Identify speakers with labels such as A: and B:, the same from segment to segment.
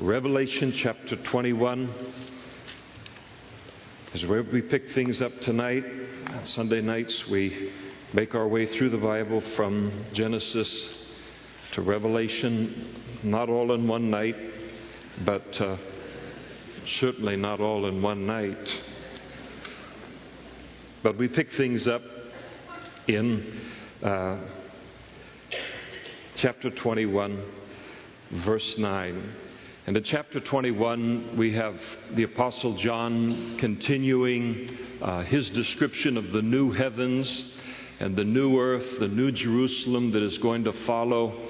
A: Revelation chapter 21. As where we pick things up tonight, Sunday nights, we make our way through the Bible from Genesis to Revelation, not all in one night, but uh, certainly not all in one night. But we pick things up in uh, chapter 21, verse 9. And in chapter 21, we have the Apostle John continuing uh, his description of the new heavens and the new earth, the new Jerusalem that is going to follow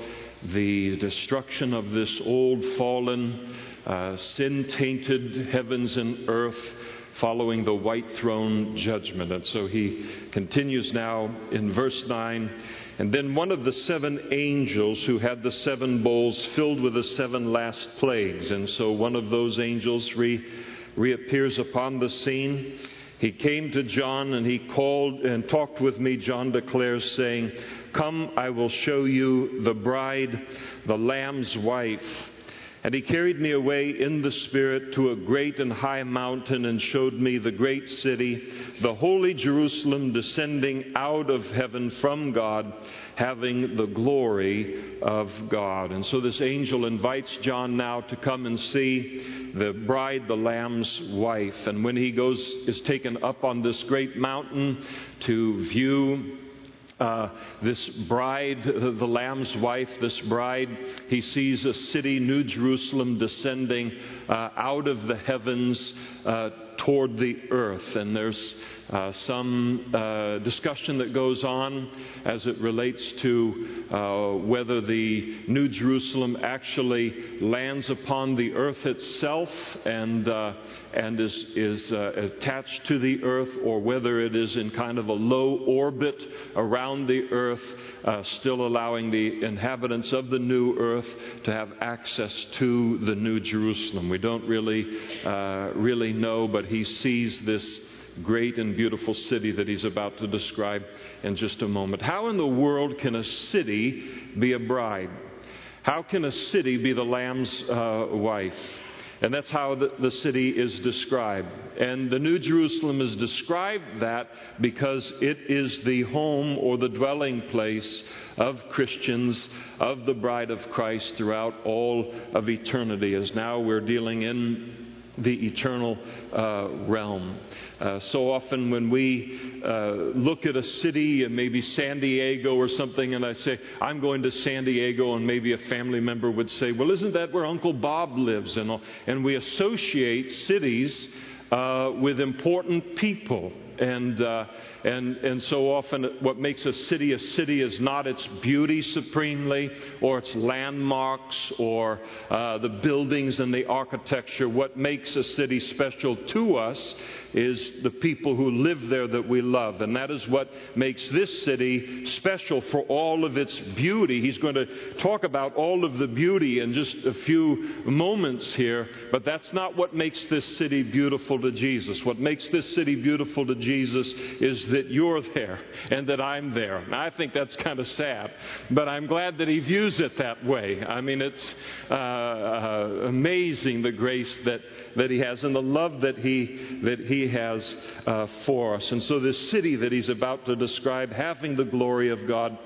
A: the destruction of this old, fallen, uh, sin tainted heavens and earth following the white throne judgment. And so he continues now in verse 9 and then one of the seven angels who had the seven bowls filled with the seven last plagues. And so one of those angels re- reappears upon the scene. He came to John and he called and talked with me, John declares, saying, Come, I will show you the bride, the Lamb's wife. And he carried me away in the Spirit to a great and high mountain and showed me the great city, the holy Jerusalem, descending out of heaven from God, having the glory of God. And so this angel invites John now to come and see the bride, the Lamb's wife. And when he goes, is taken up on this great mountain to view uh, this bride, the Lamb's wife, this bride, he sees a city, New Jerusalem, descending uh, out of the heavens uh, toward the earth. And there's uh, some uh, discussion that goes on as it relates to uh, whether the New Jerusalem actually lands upon the earth itself and, uh, and is, is uh, attached to the earth, or whether it is in kind of a low orbit around the earth, uh, still allowing the inhabitants of the new earth to have access to the New Jerusalem. We don't really, really know, but he sees this great and beautiful city that he's about to describe in just a moment. How in the world can a city be a bride? How can a city be the Lamb's uh, wife? And that's how the, the, city is described. And the New Jerusalem is described that because it is the home or the dwelling place of Christians, of the bride of Christ throughout all of eternity, as now we're dealing in the eternal uh, realm. Uh, so often, when we uh, look at a city, and maybe San Diego or something, and I say, I'm going to San Diego, and maybe a family member would say, Well, isn't that where Uncle Bob lives? And, and we associate cities uh, with important people. And uh, and, and so often, what makes a city a city is not its beauty supremely, or its landmarks, or uh, the buildings and the architecture. What makes a city special to us is the people who live there that we love. And that is what makes this city special for all of its beauty. He's going to talk about all of the beauty in just a few moments here, but that's not what makes this city beautiful to Jesus. What makes this city beautiful to Jesus is that you're there and that I'm there. And I think that's kind of sad, but I'm glad that he views it that way. I mean, it's uh, uh, amazing the grace that, that he has and the love that he, that he has uh, for us. And so, this city that he's about to describe, having the glory of God,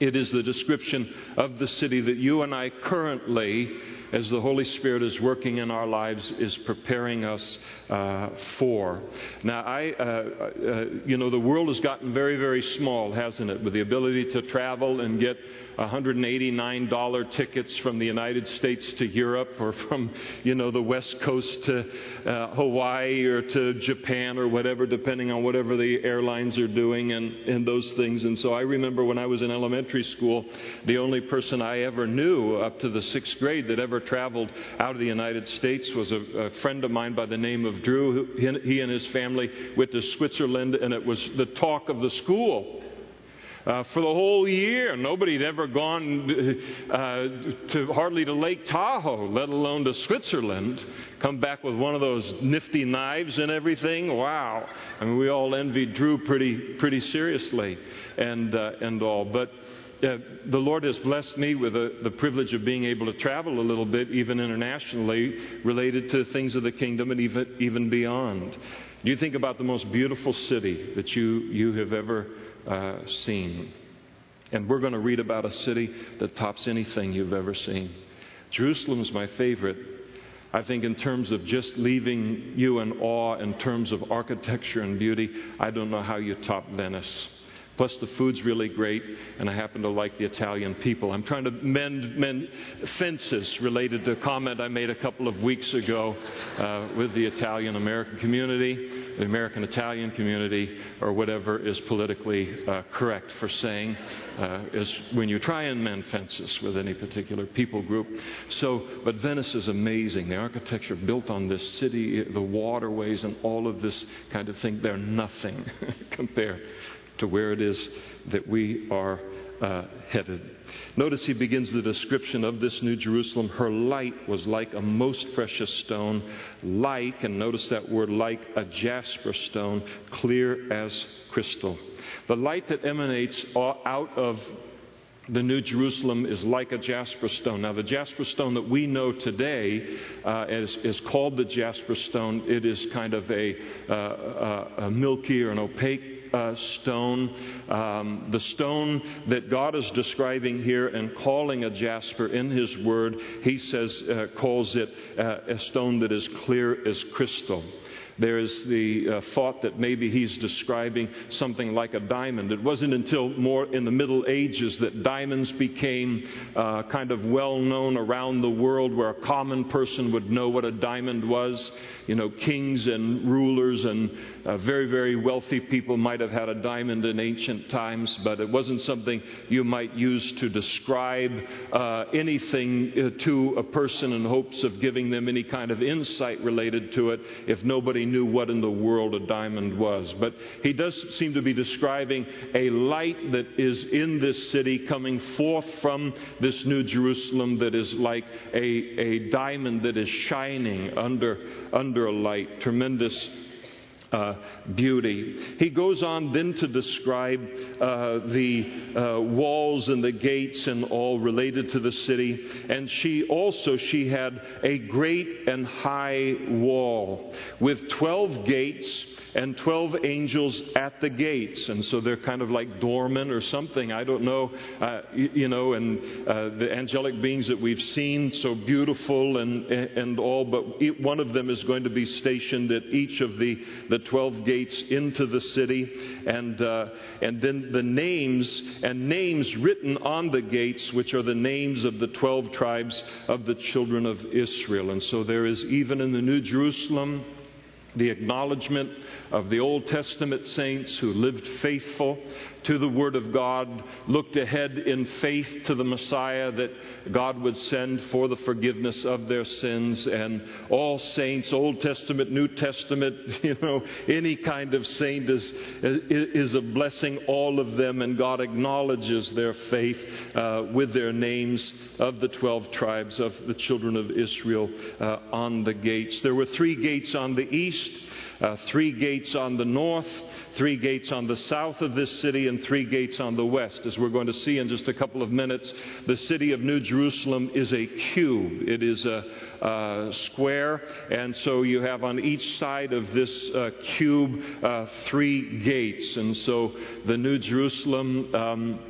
A: it is the description of the city that you and I currently as the Holy Spirit is working in our lives, is preparing us uh, for. Now, I, uh, uh, you know, the world has gotten very, very small, hasn't it? With the ability to travel and get $189 tickets from the United States to Europe or from, you know, the West Coast to uh, Hawaii or to Japan or whatever, depending on whatever the airlines are doing and, and those things. And so I remember when I was in elementary school, the only person I ever knew up to the sixth grade that ever traveled out of the United States was a, a friend of mine by the name of Drew. He and his family went to Switzerland, and it was the talk of the school uh, for the whole year. Nobody had ever gone uh, to hardly to Lake Tahoe, let alone to Switzerland. Come back with one of those nifty knives and everything. Wow! I mean, we all envied Drew pretty pretty seriously, and uh, and all. But uh, the Lord has blessed me with a, the privilege of being able to travel a little bit, even internationally, related to things of the kingdom and even, even beyond. You think about the most beautiful city that you, you have ever uh, seen? And we're going to read about a city that tops anything you've ever seen. Jerusalem's my favorite. I think, in terms of just leaving you in awe, in terms of architecture and beauty, I don't know how you top Venice. Plus, the food's really great, and I happen to like the Italian people. I'm trying to mend, mend fences related to a comment I made a couple of weeks ago uh, with the Italian American community, the American Italian community, or whatever is politically uh, correct for saying, uh, is when you try and mend fences with any particular people group. So, but Venice is amazing. The architecture built on this city, the waterways, and all of this kind of thing, they're nothing compared to where it is that we are uh, headed. Notice he begins the description of this New Jerusalem. Her light was like a most precious stone, like, and notice that word like, a jasper stone, clear as crystal. The light that emanates out of the New Jerusalem is like a jasper stone. Now, the jasper stone that we know today uh, is, is, called the jasper stone. It is kind of a, uh, a milky or an opaque uh, stone. Um, the stone that God is describing here and calling a jasper in His Word, He says, uh, calls it uh, a stone that is clear as crystal. There is the uh, thought that maybe he's describing something like a diamond. It wasn't until more in the Middle Ages that diamonds became uh, kind of well known around the world where a common person would know what a diamond was. You know, kings and rulers and uh, very, very wealthy people might have had a diamond in ancient times, but it wasn't something you might use to describe uh, anything uh, to a person in hopes of giving them any kind of insight related to it if nobody knew what in the world a diamond was. But he does seem to be describing a light that is in this city coming forth from this New Jerusalem that is like a, a diamond that is shining under, under a light. Tremendous uh, beauty. He goes on then to describe uh, the uh, walls and the gates and all related to the city. And she also she had a great and high wall with twelve gates and 12 angels at the gates. And so they're kind of like doormen or something. I don't know, uh, you, you, know, and uh, the angelic beings that we've seen, so beautiful and, and all, but one of them is going to be stationed at each of the, the 12 gates into the city. And, uh, and then the names and names written on the gates, which are the names of the 12 tribes of the children of Israel. And so there is even in the New Jerusalem, the acknowledgement of the Old Testament saints who lived faithful to the Word of God, looked ahead in faith to the Messiah that God would send for the forgiveness of their sins, and all saints, Old Testament, New Testament, you know, any kind of saint is, is a blessing, all of them, and God acknowledges their faith uh, with their names of the 12 tribes of the children of Israel uh, on the gates. There were three gates on the east uh, three gates on the north, three gates on the south of this city, and three gates on the west. As we're going to see in just a couple of minutes, the city of New Jerusalem is a cube. It is a, a square, and so you have on each side of this uh, cube uh, three gates. And so the New Jerusalem. Um,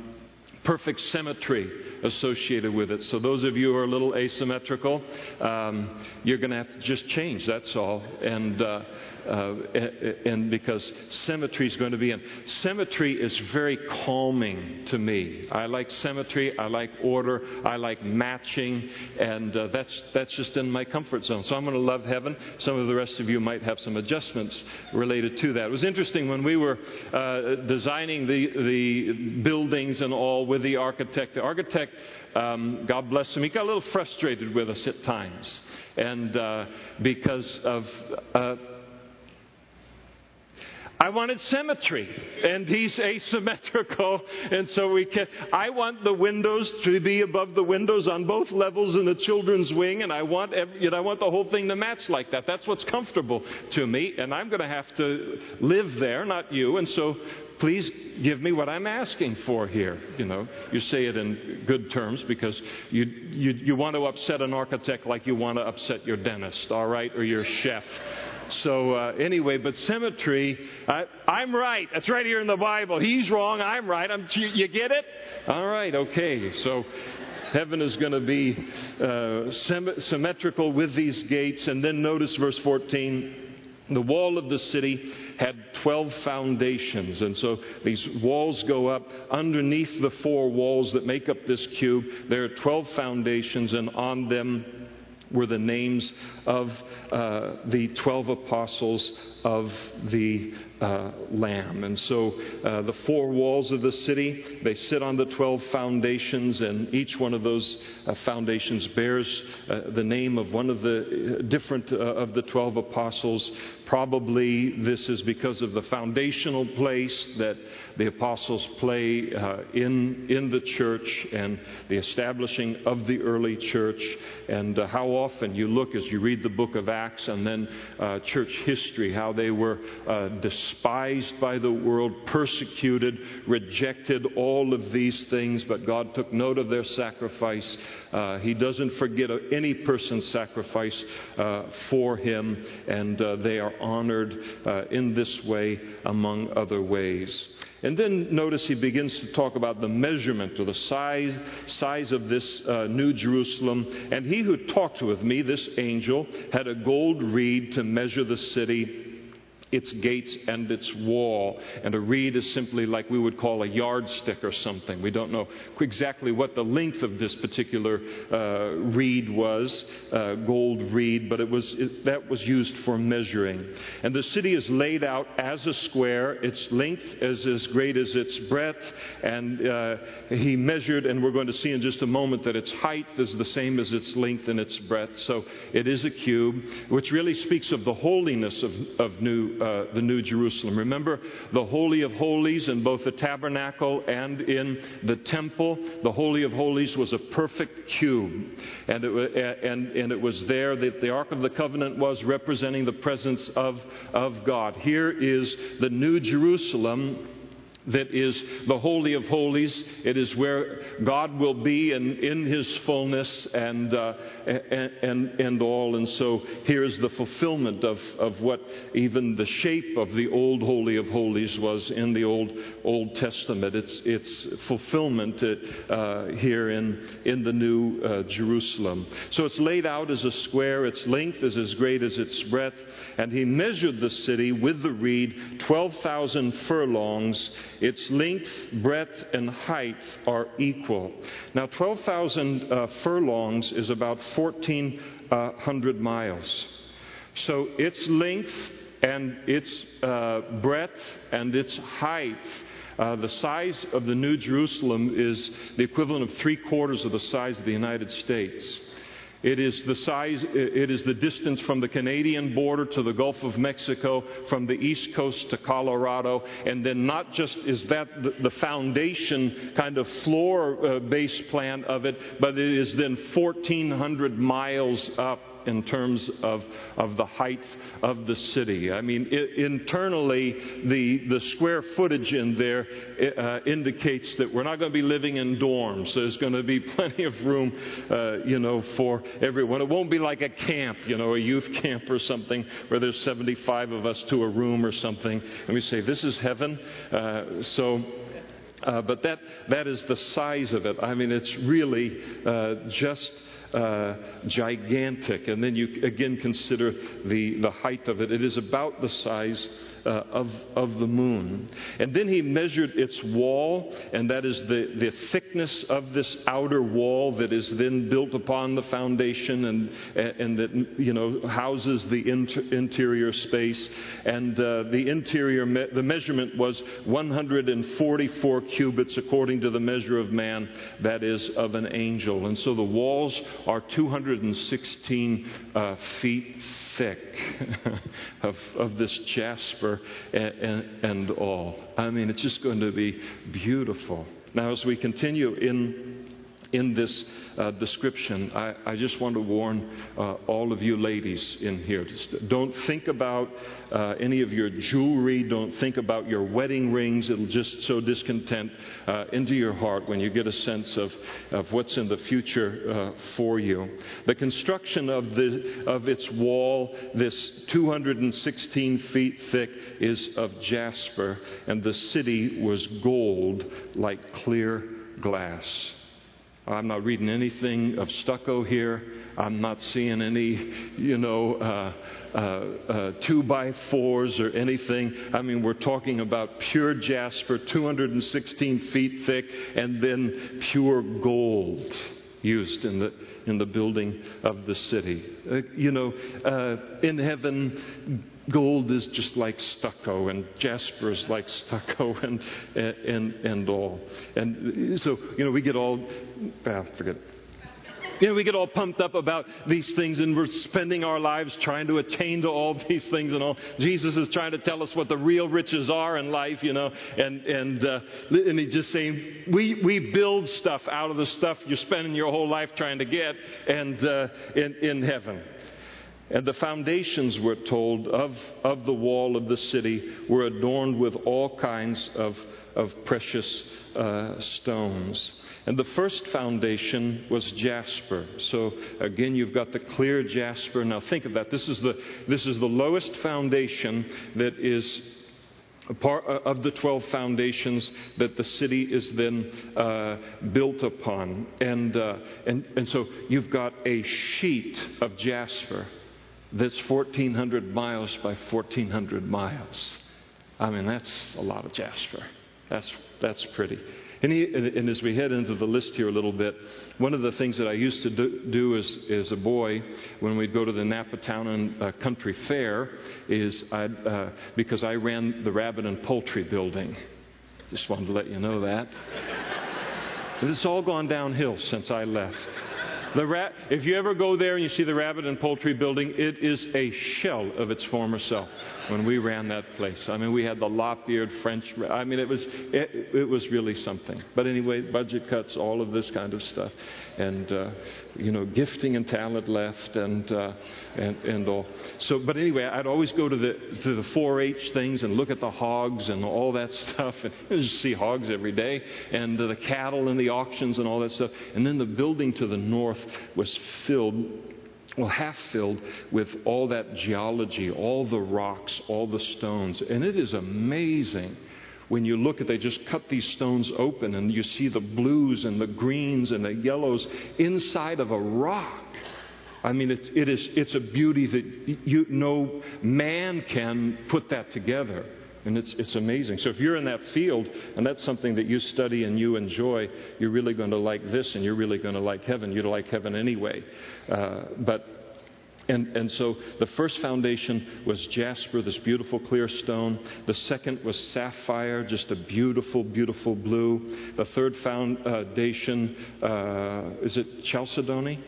A: perfect symmetry associated with it. So, those of you who are a little asymmetrical, um, you're going to have to just change, that's all. And uh, uh, and because symmetry is going to be in. Symmetry is very calming to me. I like symmetry, I like order, I like matching, and uh, that's, that's just in my comfort zone. So I'm going to love heaven. Some of the rest of you might have some adjustments related to that. It was interesting when we were uh, designing the, the buildings and all with the architect. The architect, um, God bless him, he got a little frustrated with us at times. And uh, because of uh, I wanted symmetry, and he's asymmetrical, and so we can. I want the windows to be above the windows on both levels in the children's wing, and I want every, you know, I want the whole thing to match like that. That's what's comfortable to me, and I'm going to have to live there, not you. And so please give me what I'm asking for here. You know, you say it in good terms because you, you, you want to upset an architect like you want to upset your dentist, all right, or your chef. So, uh, anyway, but symmetry, I, I'm right. That's right here in the Bible. He's wrong, I'm right. I'm, you, you get it? All right, okay. So, heaven is going to be uh, symmetrical with these gates. And then notice verse 14 the wall of the city had 12 foundations. And so these walls go up underneath the four walls that make up this cube. There are 12 foundations, and on them were the names of uh, the 12 apostles of the uh, Lamb. And so uh, the four walls of the city, they sit on the 12 foundations, and each one of those uh, foundations bears uh, the name of one of the uh, different uh, of the 12 apostles. Probably this is because of the foundational place that the apostles play in, in the church and the establishing of the early church. And how often you look as you read the book of Acts and then church history, how they were despised despised by the world, persecuted, rejected, all of these things, but God took note of their sacrifice. Uh, he doesn't forget any person's sacrifice uh, for Him, and uh, they are honored uh, in this way, among other ways. And then notice he begins to talk about the measurement or the size, size of this uh, New Jerusalem. And he who talked with me, this angel, had a gold reed to measure the city its gates and its wall. And a reed is simply like we would call a yardstick or something. We don't know exactly what the length of this particular uh, reed was, uh, gold reed, but it was it, that was used for measuring. And the city is laid out as a square. Its length is as great as its breadth. And uh, he measured, and we're going to see in just a moment that its height is the same as its length and its breadth. So it is a cube, which really speaks of the holiness of, of New uh, the New Jerusalem. Remember the Holy of Holies in both the tabernacle and in the temple? The Holy of Holies was a perfect cube. And it, and, and it was there that the Ark of the Covenant was representing the presence of, of God. Here is the New Jerusalem that is the Holy of Holies. It is where God will be in, in His fullness and, uh, and, and, and, all. And so here's the fulfillment of, of what even the shape of the old Holy of Holies was in the Old, Old Testament. It's, it's fulfillment uh, here in, in the New uh, Jerusalem. So it's laid out as a square. Its length is as great as its breadth. And He measured the city with the reed 12,000 furlongs its length, breadth, and height are equal. Now, 12,000 uh, furlongs is about 1,400 miles. So its length and its uh, breadth and its height uh, the size of the New Jerusalem is the equivalent of three quarters of the size of the United States. It is the size, it is the distance from the Canadian border to the Gulf of Mexico, from the East Coast to Colorado, and then not just is that the foundation kind of floor uh, base plan of it, but it is then 1,400 miles up in terms of, of the height of the city. I mean, it, internally, the, the square footage in there uh, indicates that we're not going to be living in dorms. There's going to be plenty of room, uh, you know, for everyone. It won't be like a camp, you know, a youth camp or something where there's 75 of us to a room or something. And we say, this is heaven. Uh, so, uh, but that, that is the size of it. I mean, it's really uh, just uh, gigantic. And then you again consider the, the height of it. It is about the size uh, of, of the moon. And then he measured its wall, and that is the, the thickness of this outer wall that is then built upon the foundation and, and that, you know, houses the inter- interior space. And uh, the interior, me- the measurement was 144 cubits according to the measure of man, that is, of an angel. And so the walls are 216 uh, feet thick of, of this jasper and, and, and all. I mean, it's just going to be beautiful. Now, as we continue in in this uh, description, I, I, just want to warn uh, all of you ladies in here. Just don't think about uh, any of your jewelry. Don't think about your wedding rings. It'll just sow discontent uh, into your heart when you get a sense of, of what's in the future uh, for you. The construction of, the, of its wall, this 216 feet thick, is of jasper, and the city was gold like clear glass. I'm not reading anything of stucco here. I'm not seeing any, you know, uh, uh, uh, two by fours or anything. I mean, we're talking about pure jasper, 216 feet thick, and then pure gold used in the, in the building of the city. Uh, you know, uh, in heaven, gold is just like stucco, and jasper is like stucco, and, and, and all. And so, you know, we get all, ah, forget it. You know, we get all pumped up about these things and we're spending our lives trying to attain to all these things and all. Jesus is trying to tell us what the real riches are in life, you know, and, and, uh, and he's just saying, we, we build stuff out of the stuff you're spending your whole life trying to get and, uh, in, in heaven. And the foundations, we're told, of, of the wall of the city were adorned with all kinds of, of precious uh, stones. And the first foundation was jasper. So again, you've got the clear jasper. Now think of that. This is the, this is the lowest foundation that is part uh, of the 12 foundations that the city is then uh, built upon. And, uh, and, and so you've got a sheet of jasper that's 1,400 miles by 1,400 miles. I mean, that's a lot of jasper. That's, that's pretty. And, he, and, as we head into the list here a little bit, one of the things that I used to do, do as, as a boy when we'd go to the Napatown uh, Country Fair is I'd, uh, because I ran the rabbit and poultry building. Just wanted to let you know that. it's all gone downhill since I left. The ra- if you ever go there and you see the rabbit and poultry building, it is a shell of its former self when we ran that place. I mean, we had the lop-eared French. I mean, it was it, it was really something. But anyway, budget cuts, all of this kind of stuff, and uh, you know, gifting and talent left, and uh, and and all. So, but anyway, I'd always go to the to the 4-H things and look at the hogs and all that stuff, and just see hogs every day, and uh, the cattle and the auctions and all that stuff. And then the building to the north was filled well, half filled with all that geology, all the rocks, all the stones. And it is amazing when you look at they just cut these stones open and you see the blues and the greens and the yellows inside of a rock. I mean, it, it is, it's a beauty that you, no man can put that together. And it's, it's amazing. So if you're in that field and that's something that you study and you enjoy, you're really going to like this and you're really going to like heaven. You'd like heaven anyway. Uh, but and, and so the first foundation was jasper, this beautiful clear stone. The second was sapphire, just a beautiful, beautiful blue. The third foundation, uh, is it chalcedony?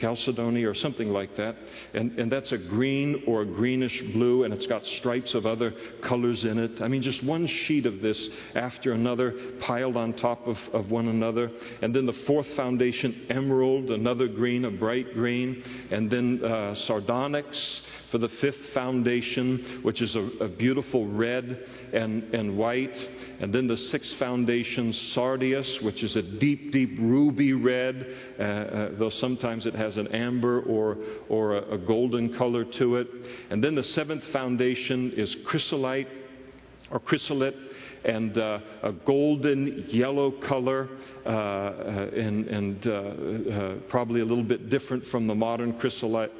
A: Chalcedony or something like that. And, and that's a green or a greenish blue, and it's got stripes of other colors in it. I mean, just one sheet of this after another piled on top of, of one another. And then the fourth foundation, emerald, another green, a bright green. And then uh, sardonyx for the fifth foundation, which is a, a beautiful red and, and white. And then the sixth foundation, sardius, which is a deep, deep ruby red, uh, uh, though sometimes it has an amber or, or a, a golden color to it. And then the seventh foundation is chrysolite or chrysolite and uh, a golden yellow color, uh, uh and, and uh, uh, probably a little bit different from the modern chrysolite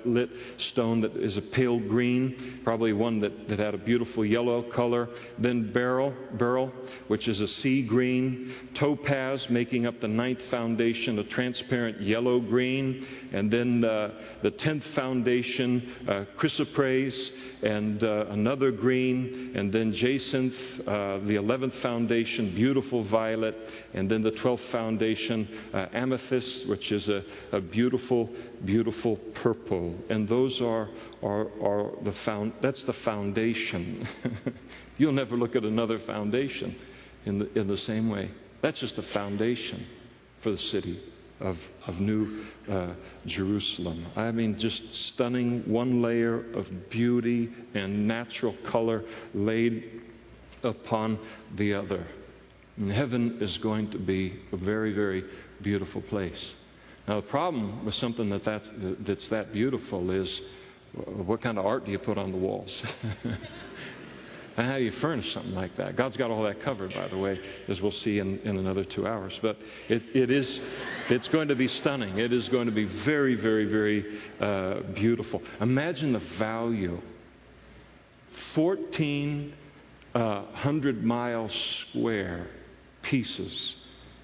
A: stone that is a pale green, probably one that, that had a beautiful yellow color. Then beryl, beryl, which is a sea green, topaz, making up the ninth foundation, a transparent yellow green, and then the tenth foundation, chrysoprase, and another green, and then jacinth, the 11th foundation, beautiful violet, and then the 12th foundation, uh, amethyst, which is a, a, beautiful, beautiful purple. And those are, are, are the found, that's the foundation. You'll never look at another foundation in the, in the same way. That's just the foundation. for the city of, of New uh, Jerusalem. I mean, just stunning, one layer of beauty and natural color laid upon the other. And heaven is going to be a very, very beautiful place. Now, the problem with something that that's, that's that beautiful is what kind of art do you put on the walls? and how do you furnish something like that? God's got all that covered, by the way, as we'll see in, in another two hours. But it, it is, it's going to be stunning. It is going to be very, very, very uh, beautiful. Imagine the value. 1,400 uh, mile square pieces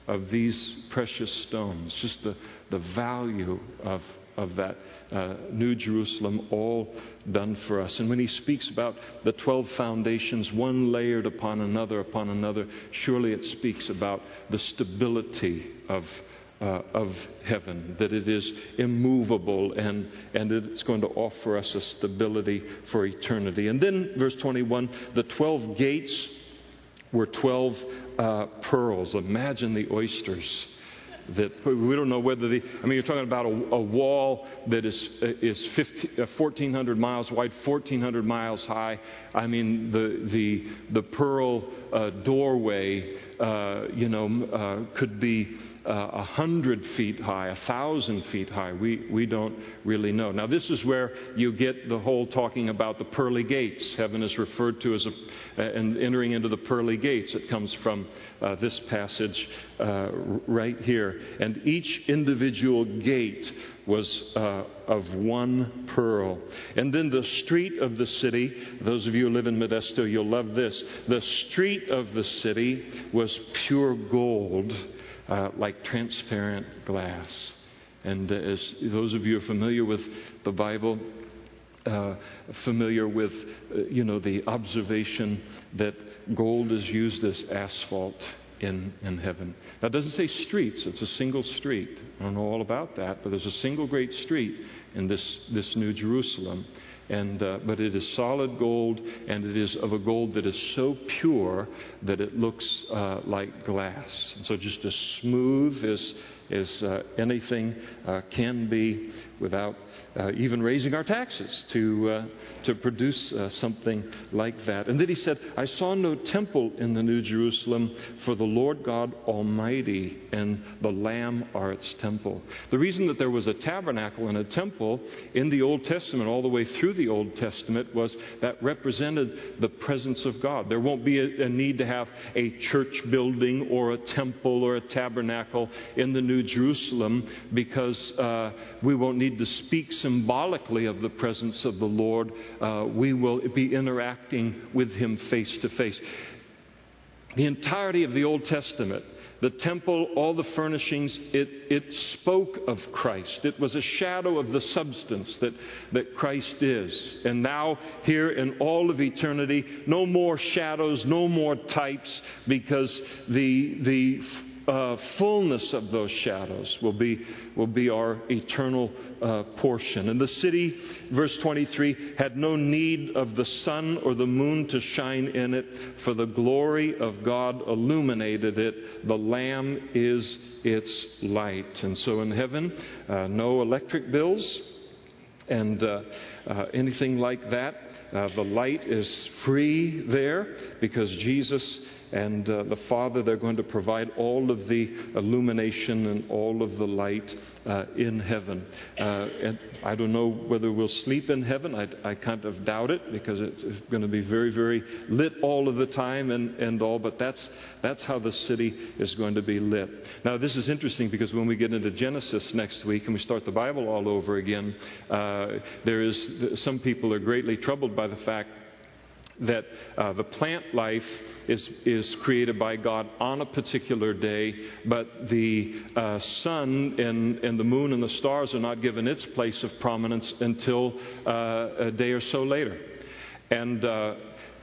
A: of these precious stones, just the, the value of, of that uh, New Jerusalem, all done for us. And when he speaks about the 12 foundations, one layered upon another, upon another, surely it speaks about the stability of. Uh, of heaven, that it is immovable and, and it's going to offer us a stability for eternity. And then, verse 21 the 12 gates were 12 uh, pearls. Imagine the oysters that we don't know whether the I mean you're talking about a, a wall that is is 15, uh, 1400 miles wide 1400 miles high I mean the the the pearl uh, doorway uh, you know uh, could be uh, a hundred feet high, a thousand feet high. We, we don't really know. Now, this is where you get the whole talking about the pearly gates. Heaven is referred to as a, uh, and entering into the pearly gates. It comes from uh, this passage uh, right here. And each individual gate was uh, of one pearl. And then the street of the city, those of you who live in Modesto, you'll love this. The street of the city was pure gold uh, like transparent glass. And uh, as those of you are familiar with the Bible, uh, familiar with, uh, you know, the observation that gold is used as asphalt in, in heaven. Now, it doesn't say streets, it's a single street. I don't know all about that, but there's a single great street in this, this New Jerusalem. And, uh, but it is solid gold, and it is of a gold that is so pure that it looks uh, like glass. And so just as smooth as, as uh, anything uh, can be without uh, even raising our taxes to, uh, to produce uh, something like that. And then he said, I saw no temple in the New Jerusalem, for the Lord God Almighty and the Lamb are its temple. The reason that there was a tabernacle and a temple in the Old Testament, all the way through the Old Testament, was that represented the presence of God. There won't be a, a need to have a church building or a temple or a tabernacle in the New Jerusalem because uh, we won't need to speak symbolically of the presence of the Lord, uh, we will be interacting with Him face to face. The entirety of the Old Testament the temple, all the furnishings, it, it spoke of Christ. It was a shadow of the substance that, that Christ is. And now, here in all of eternity, no more shadows, no more types, because the, the uh, fullness of those shadows will be, will be our eternal uh, portion. And the city, verse 23, had no need of the sun or the moon to shine in it, for the glory of God illuminated it. The Lamb is its light. And so in heaven, uh, no electric bills and uh, uh, anything like that. Uh, the light is free there because Jesus and uh, the Father, they're going to provide all of the illumination and all of the light uh, in heaven. Uh, and I don't know whether we'll sleep in heaven. I, I kind of doubt it because it's going to be very, very lit all of the time and, and all, but that's, that's how the city is going to be lit. Now, this is interesting because when we get into Genesis next week and we start the Bible all over again, uh, there is some people are greatly troubled by the fact that uh, the plant life is, is created by God on a particular day, but the uh, sun and, and the moon and the stars are not given its place of prominence until uh, a day or so later. And uh,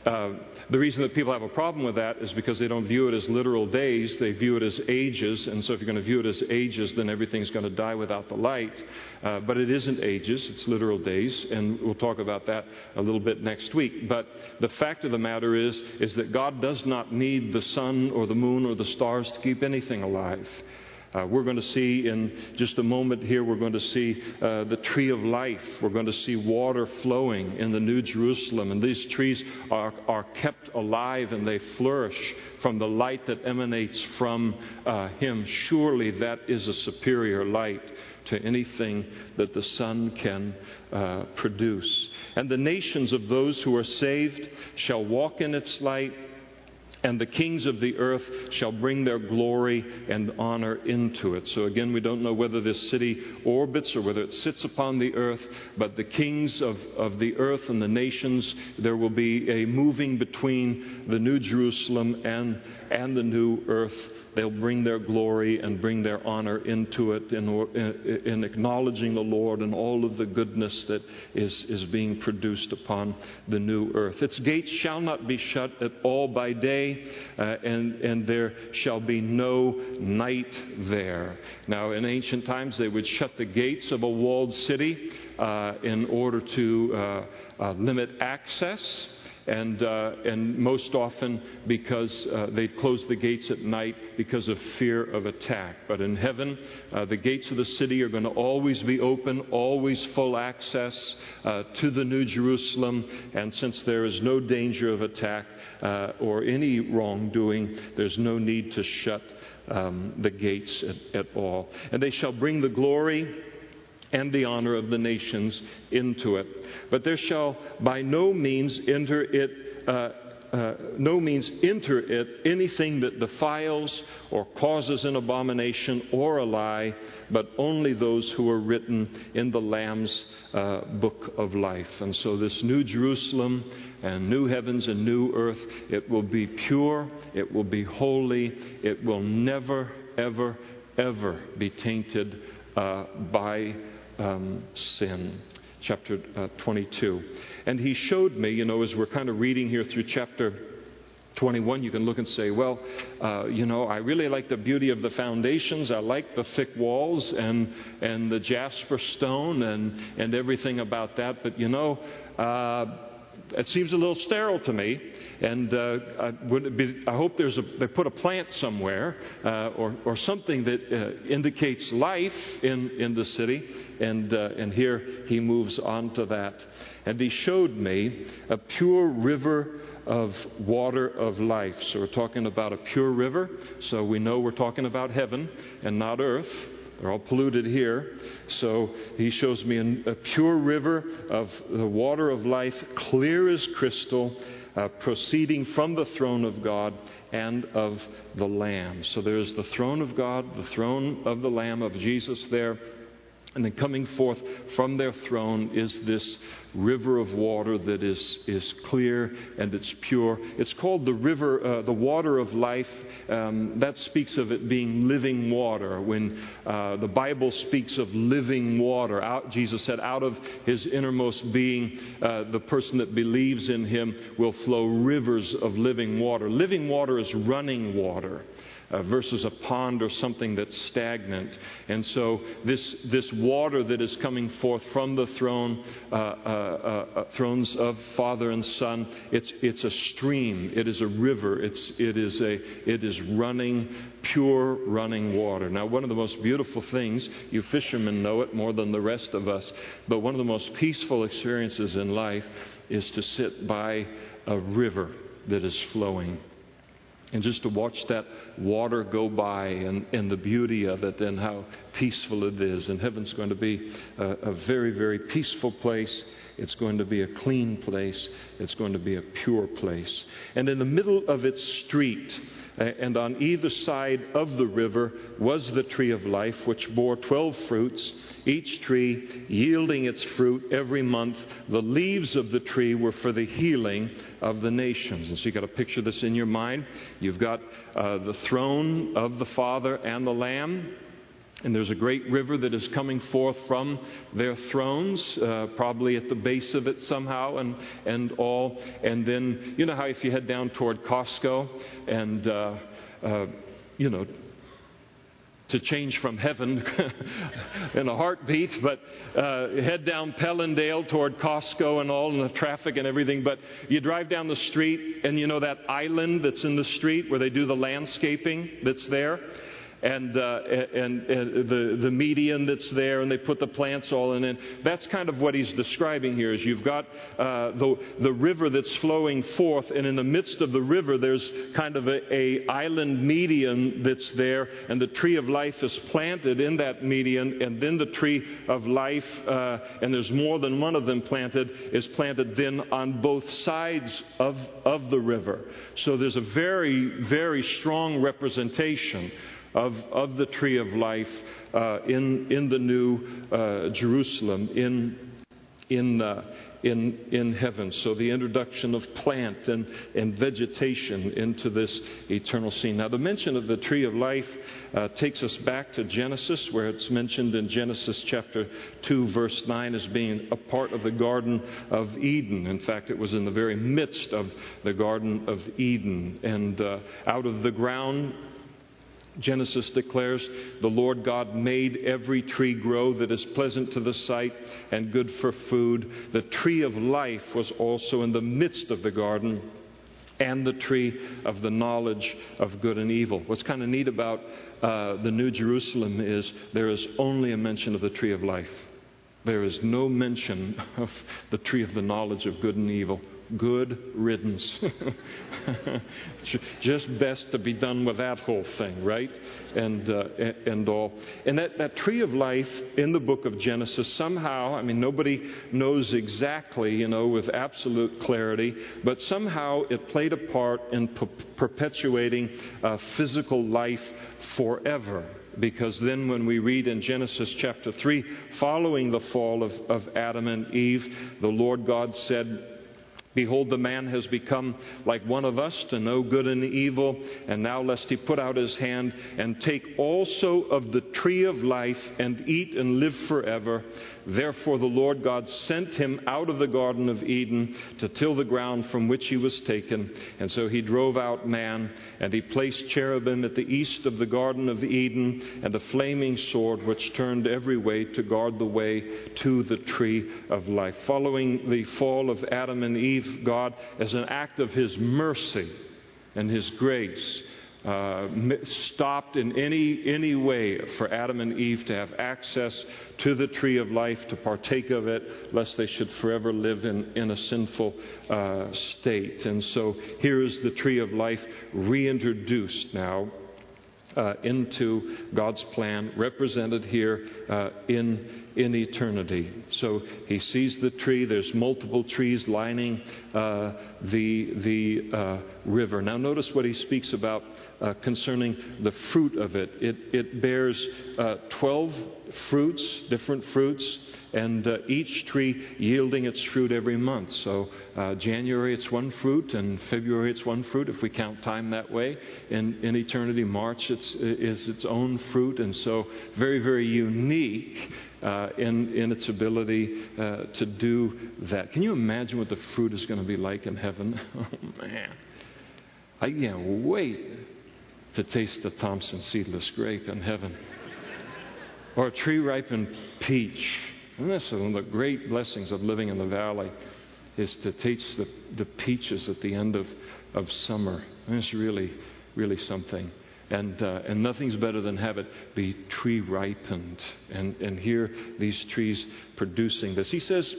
A: uh, the reason that people have a problem with that is because they don't view it as literal days, they view it as ages. And so, if you're going to view it as ages, then everything's going to die without the light. Uh, but it isn't ages, it's literal days. And we'll talk about that a little bit next week. But the fact of the matter is, is that God does not need the sun or the moon or the stars to keep anything alive. Uh, we're going to see in just a moment here, we're going to see uh, the tree of life. We're going to see water flowing in the New Jerusalem. And these trees are, are kept alive and they flourish from the light that emanates from uh, Him. Surely that is a superior light to anything that the sun can uh, produce. And the nations of those who are saved shall walk in its light and the kings of the earth shall bring their glory and honor into it. So again, we don't know whether this city orbits or whether it sits upon the earth, but the kings of, of the earth and the nations, there will be a moving between the New Jerusalem and, and the new earth They'll bring their glory and bring their honor into it in, in, acknowledging the Lord and all of the goodness that is, is being produced upon the new earth. Its gates shall not be shut at all by day, uh, and, and there shall be no night there. Now, in ancient times, they would shut the gates of a walled city uh, in order to uh, uh limit access and, uh, and most often because uh, they'd close the gates at night because of fear of attack. But in heaven, uh, the gates of the city are going to always be open, always full access uh, to the New Jerusalem. And since there is no danger of attack uh, or any wrongdoing, there's no need to shut um, the gates at, at all. And they shall bring the glory and the honor of the nations into it. But there shall by no means enter it. Uh, uh, no means enter it anything that defiles or causes an abomination or a lie, but only those who are written in the Lamb's uh, book of life. And so, this new Jerusalem and new heavens and new earth, it will be pure, it will be holy, it will never, ever, ever be tainted uh, by um, sin. Chapter uh, 22. And he showed me, you know, as we're kind of reading here through chapter 21, you can look and say, well, uh, you know, I really like the beauty of the foundations. I like the thick walls and, and the jasper stone and, and everything about that. But, you know, uh, it seems a little sterile to me. And uh, I, be, I, hope there's a, they put a plant somewhere uh, or, or something that uh, indicates life in, in the city. And, uh, and here he moves on to that. And he showed me a pure river of water of life. So we're talking about a pure river. So we know we're talking about heaven and not earth. They're all polluted here. So he shows me a, pure river of the water of life, clear as crystal, uh, proceeding from the throne of God and of the Lamb. So there's the throne of God, the throne of the Lamb of Jesus there, and then coming forth from their throne is this river of water that is, is clear and it's pure. It's called the river, uh, the water of life. Um, that speaks of it being living water. When uh, the Bible speaks of living water, out, Jesus said, out of his innermost being, uh, the person that believes in him will flow rivers of living water. Living water is running water uh, versus a pond or something that's stagnant. And so, this, this water that is coming forth from the throne, uh, uh, uh, uh, thrones of Father and Son, it's, it's a stream, it is a river, it's, it, is a, it is running, pure running water. Now, one of the most beautiful things, you fishermen know it more than the rest of us, but one of the most peaceful experiences in life is to sit by a river that is flowing and just to watch that water go by and, and the beauty of it and how peaceful it is. And heaven's going to be a, a very, very peaceful place. It's going to be a clean place. It's going to be a pure place. And in the middle of its street, and on either side of the river was the tree of life, which bore twelve fruits, each tree yielding its fruit every month. The leaves of the tree were for the healing of the nations. And so you've got to picture this in your mind. You've got uh, the throne of the Father and the Lamb. And there's a great river that is coming forth from their thrones, uh, probably at the base of it somehow, and, and all. And then, you know how if you head down toward Costco and, uh, uh, you know, to change from heaven in a heartbeat, but uh, head down Pelandale toward Costco and all, and the traffic and everything. But you drive down the street, and you know that island that's in the street where they do the landscaping that's there? And, uh, and, and, the, the median that's there, and they put the plants all in. And that's kind of what he's describing here. Is you've got uh, the, the river that's flowing forth, and in the midst of the river, there's kind of a, a island median that's there, and the tree of life is planted in that median, and then the tree of life, uh, and there's more than one of them planted, is planted then on both sides of, of the river. So there's a very, very strong representation of, of the tree of life uh, in, in the new uh, Jerusalem, in, in, uh, in, in heaven. So the introduction of plant and, and vegetation into this eternal scene. Now, the mention of the tree of life uh, takes us back to Genesis, where it's mentioned in Genesis chapter 2, verse 9, as being a part of the Garden of Eden. In fact, it was in the very midst of the Garden of Eden. And uh, out of the ground, Genesis declares, The Lord God made every tree grow that is pleasant to the sight and good for food. The tree of life was also in the midst of the garden, and the tree of the knowledge of good and evil. What's kind of neat about uh, the New Jerusalem is there is only a mention of the tree of life. There is no mention of the tree of the knowledge of good and evil good riddance. Just best to be done with that whole thing, right? And, uh, and all. And that, that tree of life in the book of Genesis, somehow, I mean, nobody knows exactly, you know, with absolute clarity, but somehow it played a part in perpetuating uh, physical life forever because then when we read in Genesis chapter 3, following the fall of, of Adam and Eve, the Lord God said, Behold, the man has become like one of us to know good and evil, and now lest he put out his hand and take also of the tree of life and eat and live forever. Therefore, the Lord God sent him out of the Garden of Eden to till the ground from which he was taken. And so he drove out man, and he placed cherubim at the east of the Garden of Eden, and a flaming sword which turned every way to guard the way to the tree of life. Following the fall of Adam and Eve, God, as an act of his mercy and his grace, uh, stopped in any, any way for Adam and Eve to have access to the tree of life, to partake of it, lest they should forever live in, in a sinful uh, state. And so here is the tree of life reintroduced now uh, into God's plan, represented here uh, in, in eternity. So he sees the tree. There's multiple trees lining uh, the, the uh, river. Now, notice what he speaks about uh, concerning the fruit of it. It, it bears uh, 12 fruits, different fruits and uh, each tree yielding its fruit every month. So, uh, January it's one fruit, and February it's one fruit, if we count time that way. In, in eternity, March it's, is its own fruit, and so very, very unique uh, in, in its ability uh, to do that. Can you imagine what the fruit is going to be like in heaven? oh, man. I can't wait to taste the Thompson seedless grape in heaven. Or a tree ripened peach and that's one of the great blessings of living in the valley is to taste the, the peaches at the end of, of summer. And it's really, really something. And, uh, and nothing's better than have it be tree ripened. And, and here, these trees producing this. He says,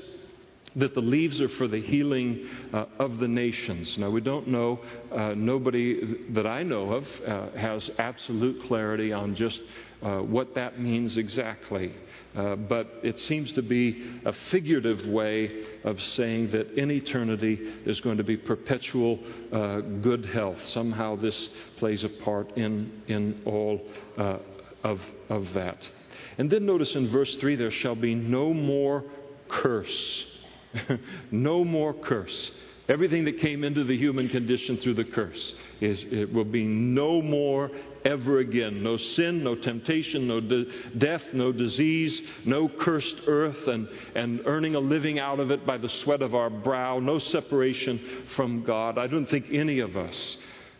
A: that the leaves are for the healing uh, of the nations. Now, we don't know, uh, nobody that I know of uh, has absolute clarity on just uh, what that means exactly. Uh, but it seems to be a figurative way of saying that in eternity there's going to be perpetual uh, good health. Somehow this plays a part in, in all of, of that. And then notice in verse 3 there shall be no more curse. no more curse. Everything that came into the human condition through the curse is it will be no more ever again. No sin, no temptation, no de- death, no disease, no cursed earth and, and earning a living out of it by the sweat of our brow, no separation from God. I don't think any of us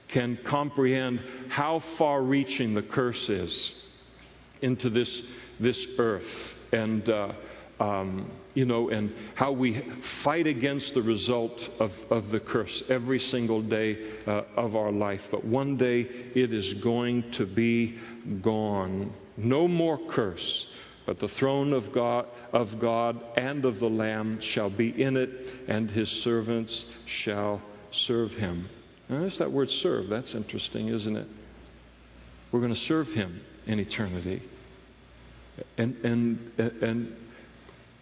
A: can comprehend how far reaching the curse is into this, this earth. And uh, um, you know, and how we fight against the result of, of the curse every single day uh, of our life. But one day it is going to be gone. No more curse, but the throne of God, of God and of the Lamb shall be in it, and his servants shall serve him. There's that word serve. That's interesting, isn't it? We're going to serve him in eternity. And, and, and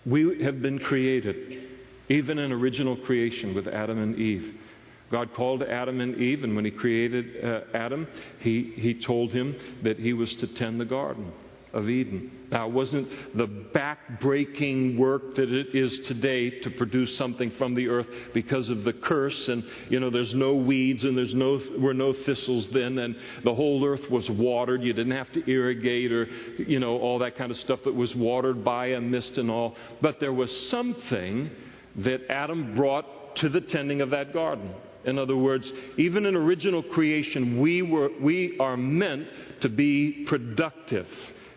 A: we have been created, even in original creation with Adam and Eve. God called Adam and Eve, and when He created uh, Adam, he, he told him that he was to tend the garden of Eden. Now, it wasn't the back-breaking work that it is today to produce something from the earth because of the curse, and you know, there's no weeds and there's no were no thistles then, and the whole earth was watered. You didn't have to irrigate or you know all that kind of stuff that was watered by a mist and all. But there was something that Adam brought to the tending of that garden. In other words, even in original creation, we, were, we are meant to be productive.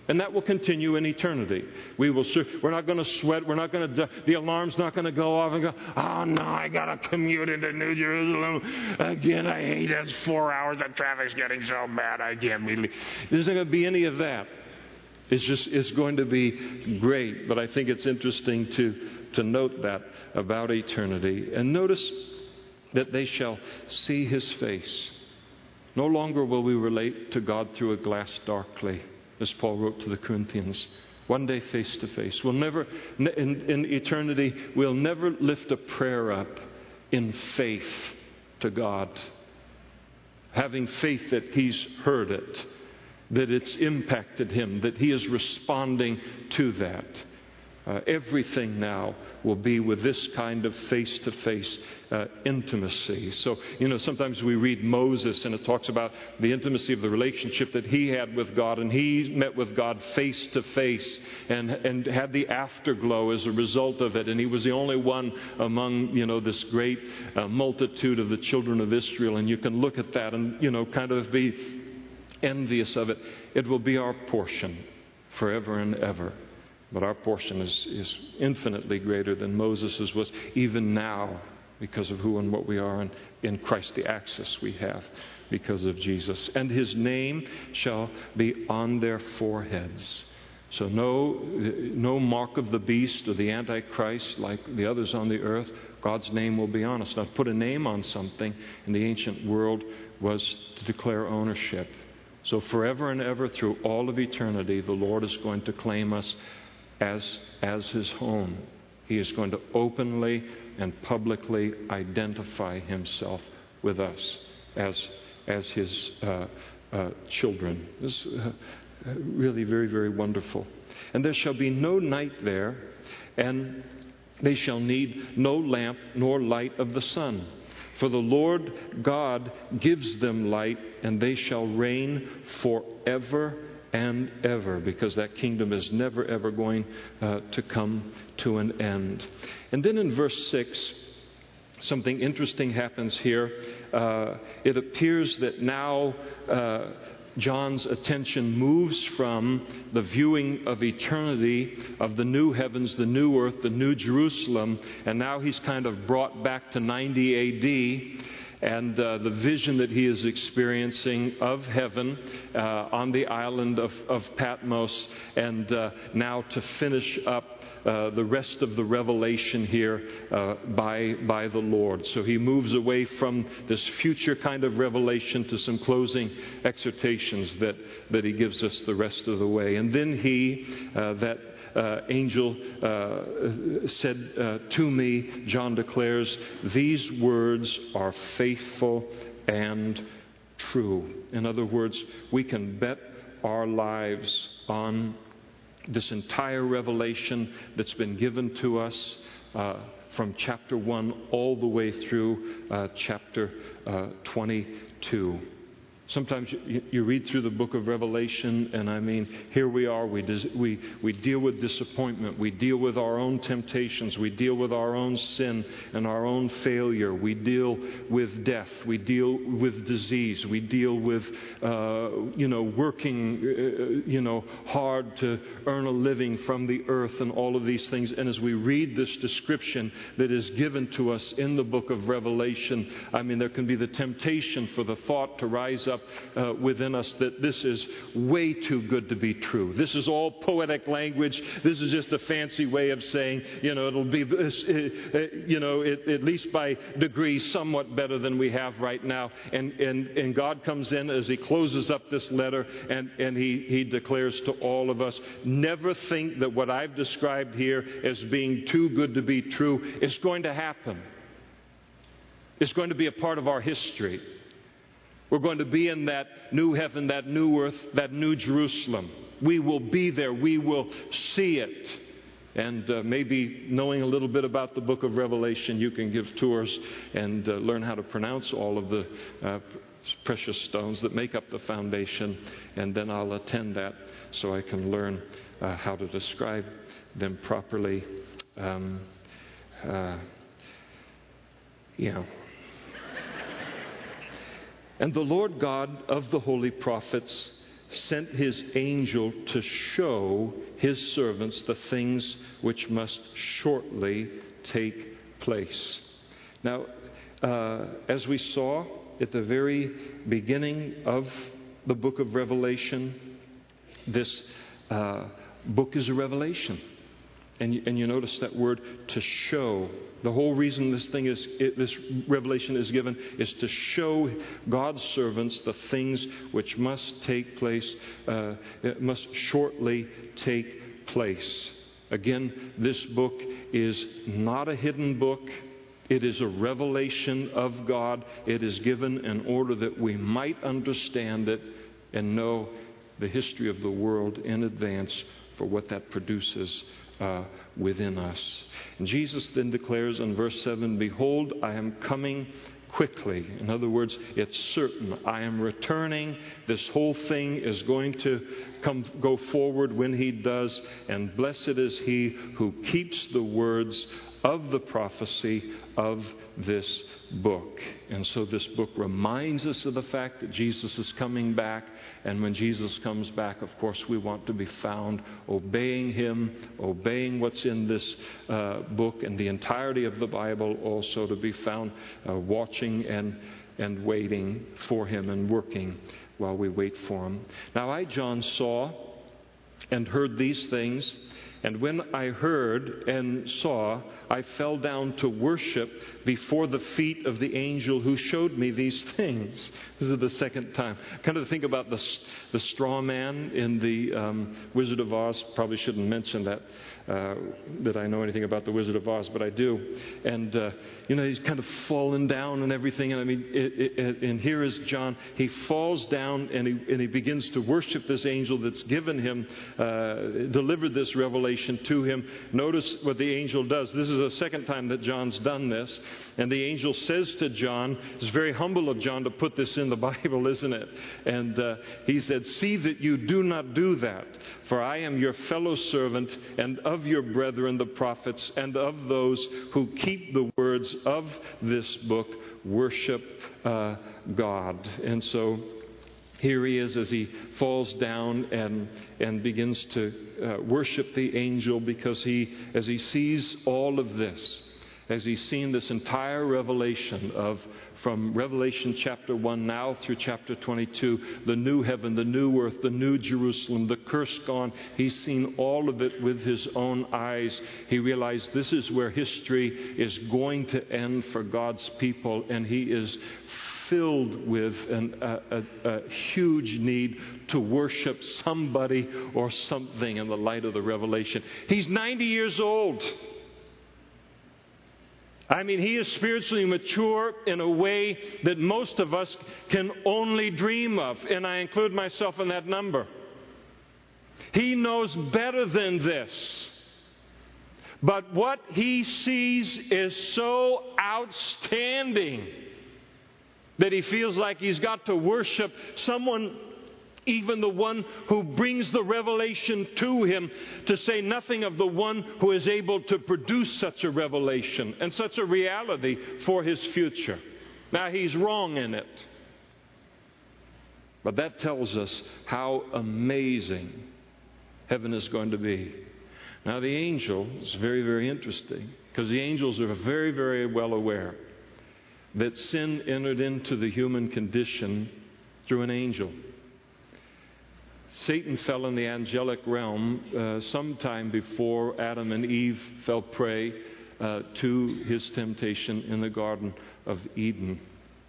A: And that will continue in eternity. We will. We're not going to sweat. We're not going to, the alarm's not going to go off and go, oh no, I got to commute into New Jerusalem. Again, I hate it. It's four hours. The traffic's getting so bad. I can't believe. There's not going to be any of that. It's just, it's going to be great. But I think it's interesting to, to note that about eternity. And notice that they shall see his face. No longer will we relate to God through a glass darkly as Paul wrote to the Corinthians. One day, face to face. We'll never, in, in eternity, we'll never lift a prayer up in faith to God, having faith that He's heard it, that it's impacted Him, that He is responding to that. Uh, everything now will be with this kind of face to face intimacy. So, you know, sometimes we read Moses and it talks about the intimacy of the relationship that he had with God, and he met with God face to face and, and had the afterglow as a result of it. And he was the only one among, you know, this great uh, multitude of the children of Israel. And you can look at that and, you know, kind of be envious of it. It will be our portion forever and ever. But our portion is, is infinitely greater than Moses's was even now because of who and what we are, and in Christ the access we have because of Jesus. And his name shall be on their foreheads. So, no, no mark of the beast or the Antichrist like the others on the earth. God's name will be on us. Now, put a name on something in the ancient world was to declare ownership. So, forever and ever, through all of eternity, the Lord is going to claim us as, as his home. He is going to openly and publicly identify himself with us as, as his uh, uh, children. This is uh, really very, very wonderful. And there shall be no night there, and they shall need no lamp nor light of the sun. For the Lord God gives them light, and they shall reign forever and ever, because that kingdom is never, ever going uh, to come to an end. And then in verse 6, something interesting happens here. Uh, it appears that now uh, John's attention moves from the viewing of eternity, of the new heavens, the new earth, the new Jerusalem, and now he's kind of brought back to 90 AD and uh, the vision that he is experiencing of heaven uh, on the island of, of Patmos, and uh, now to finish up uh, the rest of the revelation here uh, by, by the Lord. So he moves away from this future kind of revelation to some closing exhortations that, that he gives us the rest of the way. And then he, uh, that uh, angel uh, said uh, to me, John declares, These words are faithful and true. In other words, we can bet our lives on this entire revelation that's been given to us uh, from chapter 1 all the way through uh, chapter uh, 22. Sometimes you, you, read through the book of Revelation, and I mean, here we are. We, we, we deal with disappointment. We deal with our own temptations. We deal with our own sin and our own failure. We deal with death. We deal with disease. We deal with, uh, you know, working, uh, you know, hard to earn a living from the earth and all of these things. And as we read this description that is given to us in the book of Revelation, I mean, there can be the temptation for the thought to rise up up uh, within us that this is way too good to be true. This is all poetic language. This is just a fancy way of saying, you know, it'll be, uh, uh, you know, it, at least by degrees, somewhat better than we have right now. And, and, and God comes in as He closes up this letter and, and he, he declares to all of us never think that what I've described here as being too good to be true is going to happen. It's going to be a part of our history. We're going to be in that new heaven, that new earth, that new Jerusalem. We will be there. We will see it. And uh, maybe knowing a little bit about the book of Revelation, you can give tours and uh, learn how to pronounce all of the uh, precious stones that make up the foundation. And then I'll attend that so I can learn uh, how to describe them properly. Um, uh, know. And the Lord God of the holy prophets sent his angel to show his servants the things which must shortly take place. Now, uh, as we saw at the very beginning of the book of Revelation, this uh, book is a revelation. And you, and you notice that word to show. The whole reason this thing is, it, this revelation is given is to show God's servants the things which must take place, uh, must shortly take place. Again, this book is not a hidden book. It is a revelation of God. It is given in order that we might understand it and know the history of the world in advance for what that produces uh, within us. And Jesus then declares in verse 7 Behold, I am coming quickly. In other words, it's certain. I am returning. This whole thing is going to come, go forward when He does. And blessed is He who keeps the words of the prophecy of this book. And so this book reminds us of the fact that Jesus is coming back. And when Jesus comes back, of course, we want to be found obeying him, obeying what's in this uh, book and the entirety of the Bible, also to be found uh, watching and, and waiting for him and working while we wait for him. Now, I, John, saw and heard these things. And when I heard and saw, I fell down to worship before the feet of the angel who showed me these things. This is the second time. Kind of think about the, the straw man in the um, Wizard of Oz. Probably shouldn't mention that, uh, that I know anything about the Wizard of Oz, but I do. And, uh, you know, he's kind of fallen down and everything. And I mean, it, it, and here is John. He falls down and he, and he begins to worship this angel that's given him, uh, delivered this revelation to him. Notice what the angel does. This is is the second time that John's done this. And the angel says to John, it's very humble of John to put this in the Bible, isn't it? And uh, he said, See that you do not do that, for I am your fellow servant and of your brethren, the prophets, and of those who keep the words of this book, worship uh, God. And so here he is as he falls down and, and begins to uh, worship the angel because he, as he sees all of this, as he's seen this entire revelation of from Revelation chapter 1 now through chapter 22, the new heaven, the new earth, the new Jerusalem, the curse gone. He's seen all of it with his own eyes. He realized this is where history is going to end for God's people, and he is filled with an, a, a, a huge need to worship somebody or something in the light of the revelation. He's 90 years old. I mean, he is spiritually mature in a way that most of us can only dream of, and I include myself in that number. He knows better than this. But what he sees is so outstanding that he feels like he's got to worship someone even the one who brings the revelation to him, to say nothing of the one who is able to produce such a revelation and such a reality for his future. Now, he's wrong in it. But that tells us how amazing heaven is going to be. Now, the angel is very, very interesting because the angels are very, very well aware that sin entered into the human condition through an angel. Satan fell in the angelic realm uh, sometime before Adam and Eve fell prey uh, to his temptation in the Garden of Eden.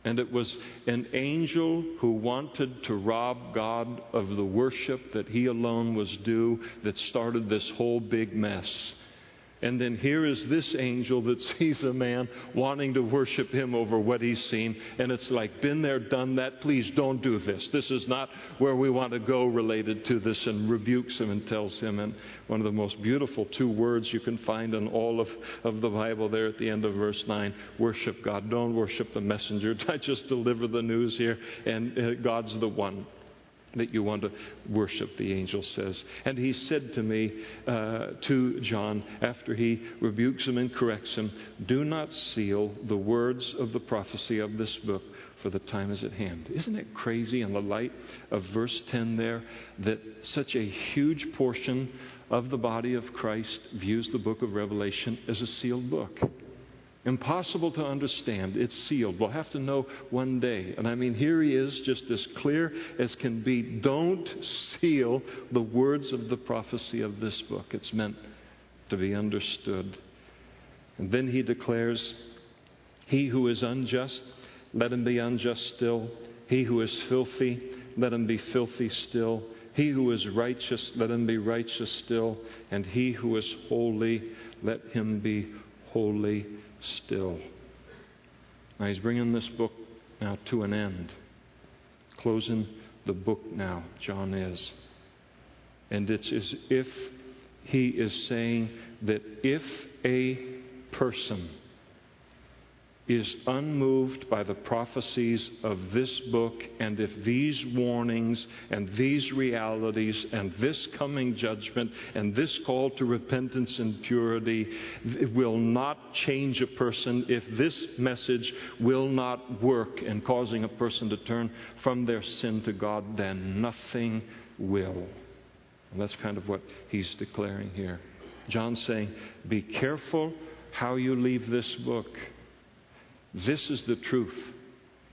A: And it was an angel who wanted to rob God of the worship that he alone was due that started this whole big mess. And then here is this angel that sees a man wanting to worship him over what he's seen. And it's like, been there, done that. Please don't do this. This is not where we want to go related to this. And rebukes him and tells him. And one of the most beautiful two words you can find in all of, of the Bible there at the end of verse 9 worship God. Don't worship the messenger. I just deliver the news here. And uh, God's the one that you want to worship, the angel says. And he said to me, uh, to John, after he rebukes him and corrects him, Do not seal the words of the prophecy of this book, for the time is at hand. Isn't it crazy in the light of verse 10 there that such a huge portion of the body of Christ views the book of Revelation as a sealed book? Impossible to understand. It's sealed. We'll have to know one day. And I mean, here he is, just as clear as can be. Don't seal the words of the prophecy of this book. It's meant to be understood. And then he declares, He who is unjust, let him be unjust still. He who is filthy, let him be filthy still. He who is righteous, let him be righteous still. And he who is holy, let him be holy still. Now he's bringing this book now to an end. Closing the book now, John is. And it's as if he is saying that if a person is unmoved by the prophecies of this book, and if these warnings and these realities and this coming judgment and this call to repentance and purity will not change a person, if this message will not work in causing a person to turn from their sin to God, then nothing will. And that's kind of what he's declaring here. John's saying, Be careful how you leave this book. This is the truth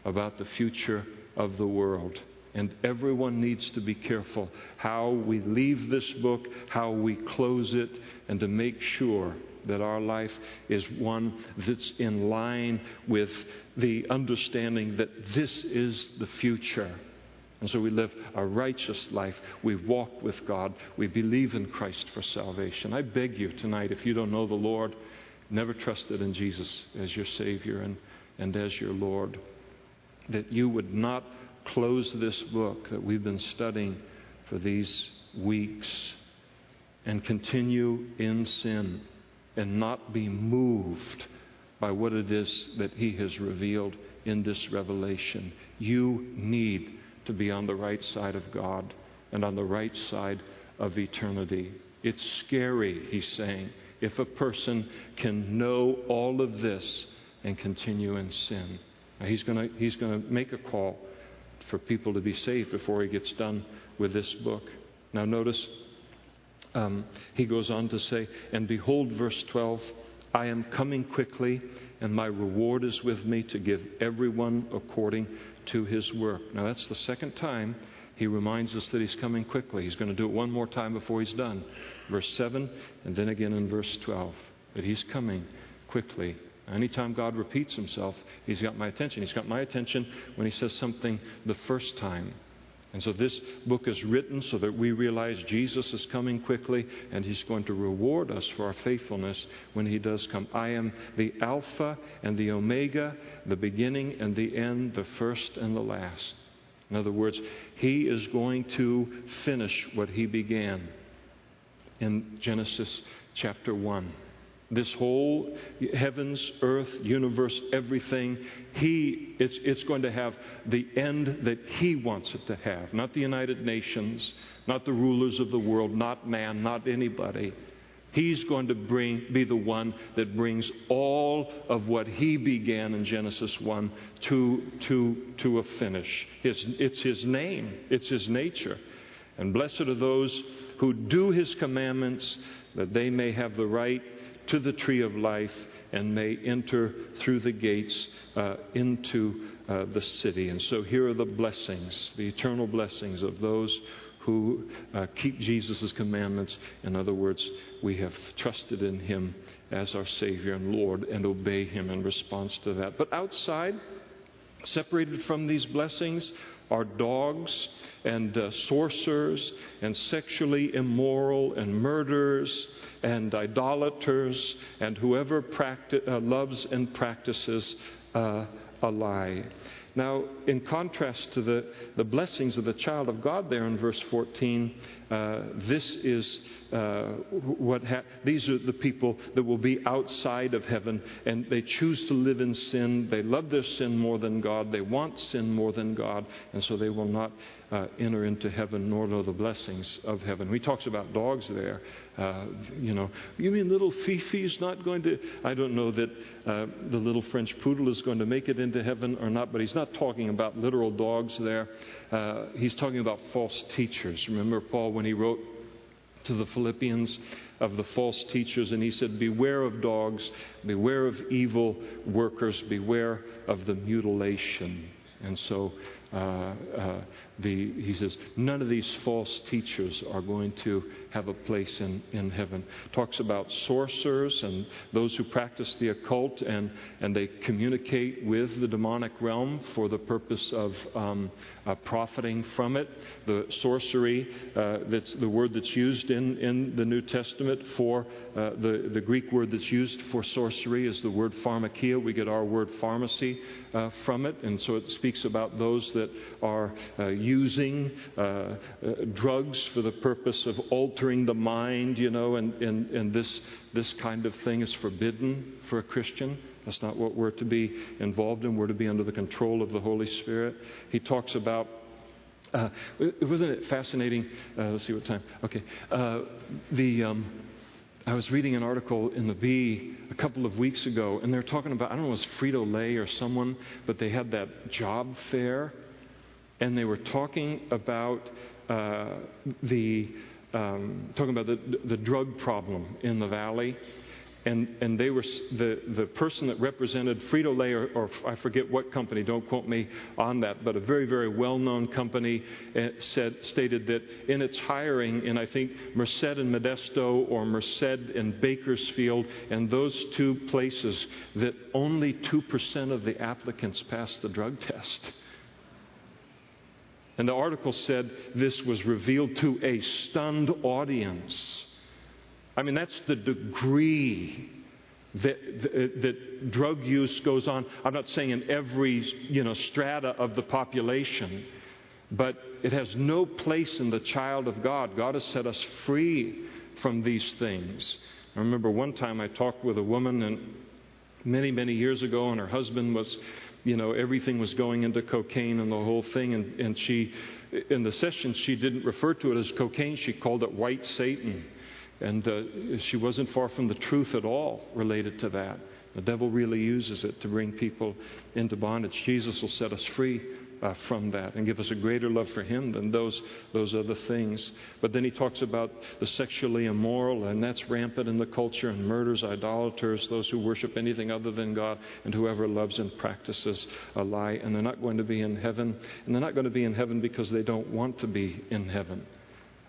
A: about the future of the world. And everyone needs to be careful how we leave this book, how we close it, and to make sure that our life is one that's in line with the understanding that this is the future. And so we live a righteous life. We walk with God. We believe in Christ for salvation. I beg you tonight, if you don't know the Lord, never trusted in Jesus as your Savior and and as your Lord. That you would not close this book that we've been studying for these weeks and continue in sin and not be moved by what it is that He has revealed in this revelation. You need to be on the right side of God and on the right side of eternity. It's scary, he's saying, if a person can know all of this and continue in sin. Now, he's going he's to make a call for people to be saved before he gets done with this book. Now, notice um, he goes on to say, And behold, verse 12, I am coming quickly, and my reward is with me to give everyone according to his work. Now, that's the second time he reminds us that he's coming quickly. He's going to do it one more time before he's done. Verse 7, and then again in verse 12, that he's coming quickly Anytime God repeats himself, he's got my attention. He's got my attention when he says something the first time. And so this book is written so that we realize Jesus is coming quickly and he's going to reward us for our faithfulness when he does come. I am the Alpha and the Omega, the beginning and the end, the first and the last. In other words, he is going to finish what he began in Genesis chapter 1. This whole heavens, earth, universe, everything, he, it's, it's going to have the end that he wants it to have. Not the United Nations, not the rulers of the world, not man, not anybody. He's going to bring, be the one that brings all of what he began in Genesis 1 to, to, to a finish. His, it's his name, it's his nature. And blessed are those who do his commandments, that they may have the right to the tree of life and may enter through the gates uh, into uh, the city. And so here are the blessings, the eternal blessings of those who uh, keep Jesus' commandments. In other words, we have trusted in Him as our Savior and Lord and obey Him in response to that. But outside, separated from these blessings, are dogs and uh, sorcerers and sexually immoral and murderers and idolaters and whoever practi- uh, loves and practices uh, a lie. Now, in contrast to the, the blessings of the child of God there in verse 14, uh, this is uh, what ha- these are the people that will be outside of heaven and they choose to live in sin. They love their sin more than God. They want sin more than God, and so they will not uh, enter into heaven nor know the blessings of heaven. He talks about dogs there. Uh, you know, you mean little Fifi's not going to? I don't know that uh, the little French poodle is going to make it into heaven or not, but he's not talking about literal dogs there. Uh, he's talking about false teachers. Remember Paul when he wrote to the Philippians of the false teachers, and he said, Beware of dogs, beware of evil workers, beware of the mutilation. And so uh, uh, the, he says, none of these false teachers are going to have a place in, in heaven. Talks about sorcerers and those who practice the occult and, and they communicate with the demonic realm for the purpose of um, uh, profiting from it. The sorcery, uh, that's the word that's used in, in the New Testament for uh, the, the Greek word that's used for sorcery is the word pharmakeia. We get our word pharmacy uh, from it, and so it speaks about those that are uh, using uh, drugs for the purpose of altering the mind, you know, and, and, and this, this kind of thing is forbidden for a Christian. That's not what we're to be involved in. We're to be under the control of the Holy Spirit. He talks about uh, wasn't it fascinating? Uh, let's see what time. Okay. Uh, the um, I was reading an article in the Bee a couple of weeks ago, and they're talking about, I don't know, it was Frito Lay or someone, but they had that job fair, and they were talking about uh, the, um, talking about the, the drug problem in the valley and, and they were the, the person that represented Frito Lay, or, or, I forget what company, don't quote me on that, but a very, very well known company eh, said, stated that in its hiring in, I think, Merced and Modesto or Merced and Bakersfield, and those two places, that only 2% of the applicants passed the drug test. And the article said this was revealed to a stunned audience. I mean, that's the degree that, that, that, drug use goes on. I'm not saying in every you know, strata of the population, but it has no place in the child of God. God has set us free from these things. I remember one time I talked with a woman, and many, many years ago, and her husband was, you know, everything was going into cocaine and the whole thing, and, and she, in the session, she didn't refer to it as cocaine, she called it white Satan. And uh, she wasn't far from the truth at all related to that. The devil really uses it to bring people into bondage. Jesus will set us free uh, from that and give us a greater love for Him than those, those other things. But then he talks about the sexually immoral, and that's rampant in the culture, and murders, idolaters, those who worship anything other than God, and whoever loves and practices a lie. And they're not going to be in heaven. And they're not going to be in heaven because they don't want to be in heaven.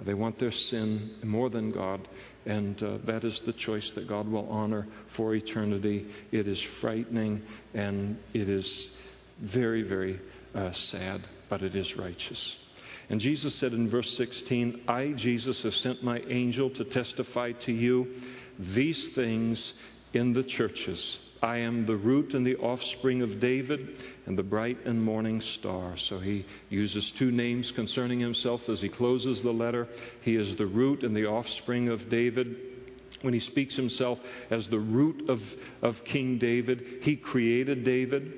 A: They want their sin more than God, and uh, that is the choice that God will honor for eternity. It is frightening and it is very, very uh, sad, but it is righteous. And Jesus said in verse 16, I, Jesus, have sent my angel to testify to you these things in the churches. I am the root and the offspring of David and the bright and morning star. So he uses two names concerning himself as he closes the letter. He is the root and the offspring of David. when he speaks himself as the root of, of King David, he created David.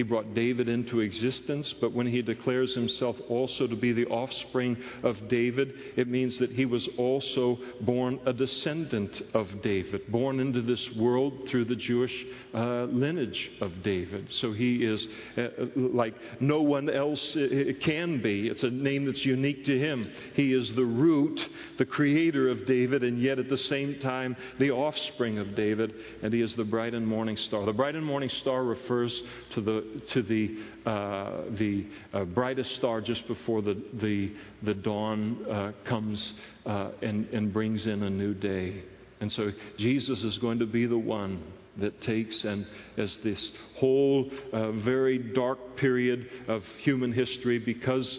A: He brought David into existence, but when he declares himself also to be the offspring of David, it means that he was also born a descendant of David, born into this world through the Jewish uh, lineage of David. So he is uh, like no one else can be. It's a name that's unique to him. He is the root, the creator of David, and yet at the same time, the offspring of David, and he is the bright and morning star. The bright and morning star refers to the to the, uh, the uh, brightest star just before the, the, the dawn uh, comes uh, and, and brings in a new day. And so Jesus is going to be the one that takes and as this whole uh, very dark period of human history because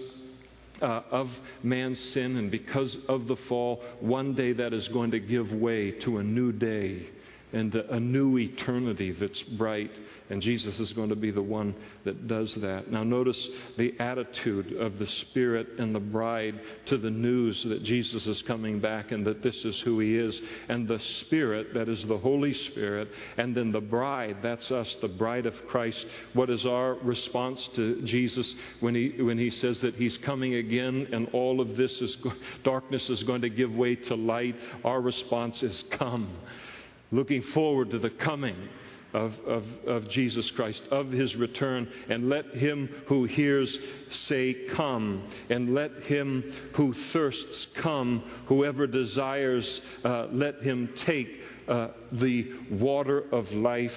A: uh, of man's sin and because of the fall, one day that is going to give way to a new day and a new eternity that's bright. And Jesus is going to be the one that does that. Now, notice the attitude of the Spirit and the bride to the news that Jesus is coming back and that this is who He is. And the Spirit, that is the Holy Spirit, and then the bride, that's us, the bride of Christ. What is our response to Jesus when He, when he says that He's coming again and all of this is darkness is going to give way to light? Our response is come looking forward to the coming of, of, of, Jesus Christ, of his return. And let him who hears say, Come. And let him who thirsts come. Whoever desires, uh, let him take uh, the water of life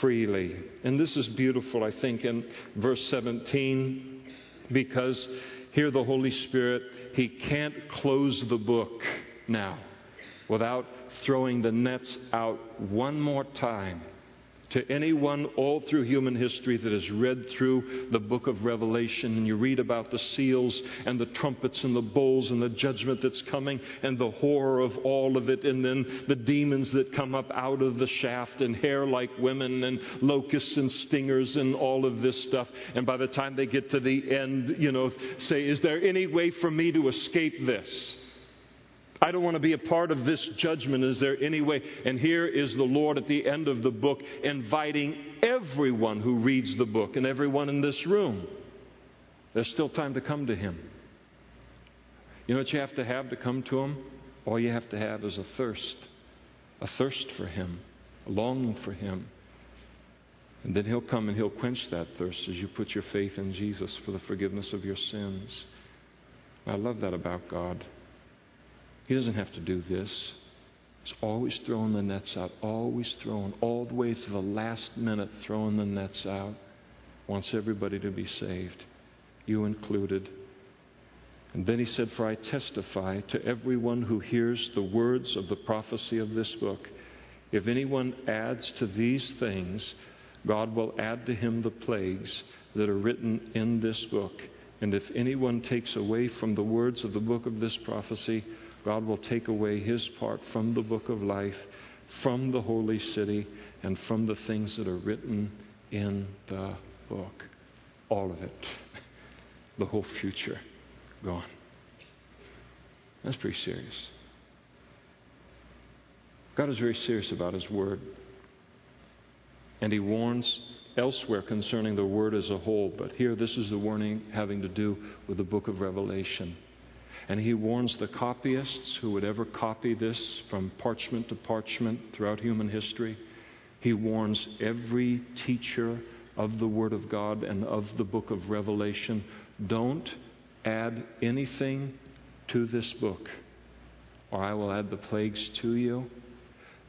A: freely. And this is beautiful, I think, in verse 17, because here the Holy Spirit, he can't close the book now without throwing the nets out one more time to anyone all through human history that has read through the book of Revelation and you read about the seals and the trumpets and the bowls and the judgment that's coming and the horror of all of it, and then the demons that come up out of the shaft and hair like women and locusts and stingers and all of this stuff. And by the time they get to the end, you know, say, Is there any way for me to escape this? I don't want to be a part of this judgment. Is there any way? And here is the Lord at the end of the book inviting everyone who reads the book and everyone in this room. There's still time to come to Him. You know what you have to have to come to Him? All you have to have is a thirst, a thirst for Him, a longing for Him. And then He'll come and He'll quench that thirst as you put your faith in Jesus for the forgiveness of your sins. I love that about God. He doesn't have to do this. He's always throwing the nets out, always throwing, all the way to the last minute, throwing the nets out. Wants everybody to be saved, you included. And then he said, For I testify to everyone who hears the words of the prophecy of this book. If anyone adds to these things, God will add to him the plagues that are written in this book. And if anyone takes away from the words of the book of this prophecy, God will take away his part from the book of life, from the holy city, and from the things that are written in the book. All of it. The whole future gone. That's pretty serious. God is very serious about his word. And he warns elsewhere concerning the word as a whole, but here this is the warning having to do with the book of Revelation. And he warns the copyists who would ever copy this from parchment to parchment throughout human history. He warns every teacher of the Word of God and of the book of Revelation don't add anything to this book, or I will add the plagues to you.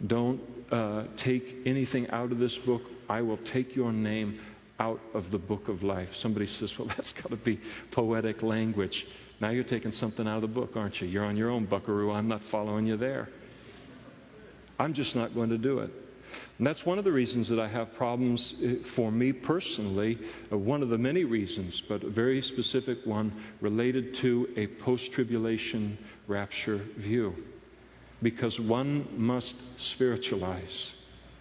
A: Don't uh, take anything out of this book. I will take your name out of the book of life. Somebody says, well, that's got to be poetic language. Now you're taking something out of the book, aren't you? You're on your own, buckaroo. I'm not following you there. I'm just not going to do it. And that's one of the reasons that I have problems eh, for me personally, uh, one of the many reasons, but a very specific one related to a post tribulation rapture view. Because one must spiritualize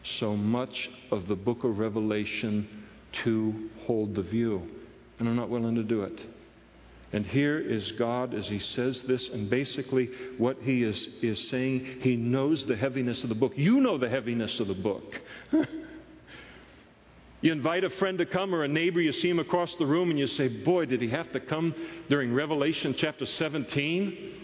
A: so much of the book of Revelation to hold the view. And I'm not willing to do it. And here is God as he says this, and basically what he is, is saying, he knows the heaviness of the book. You know the heaviness of the book. you invite a friend to come or a neighbor, you see him across the room, and you say, Boy, did he have to come during Revelation chapter 17?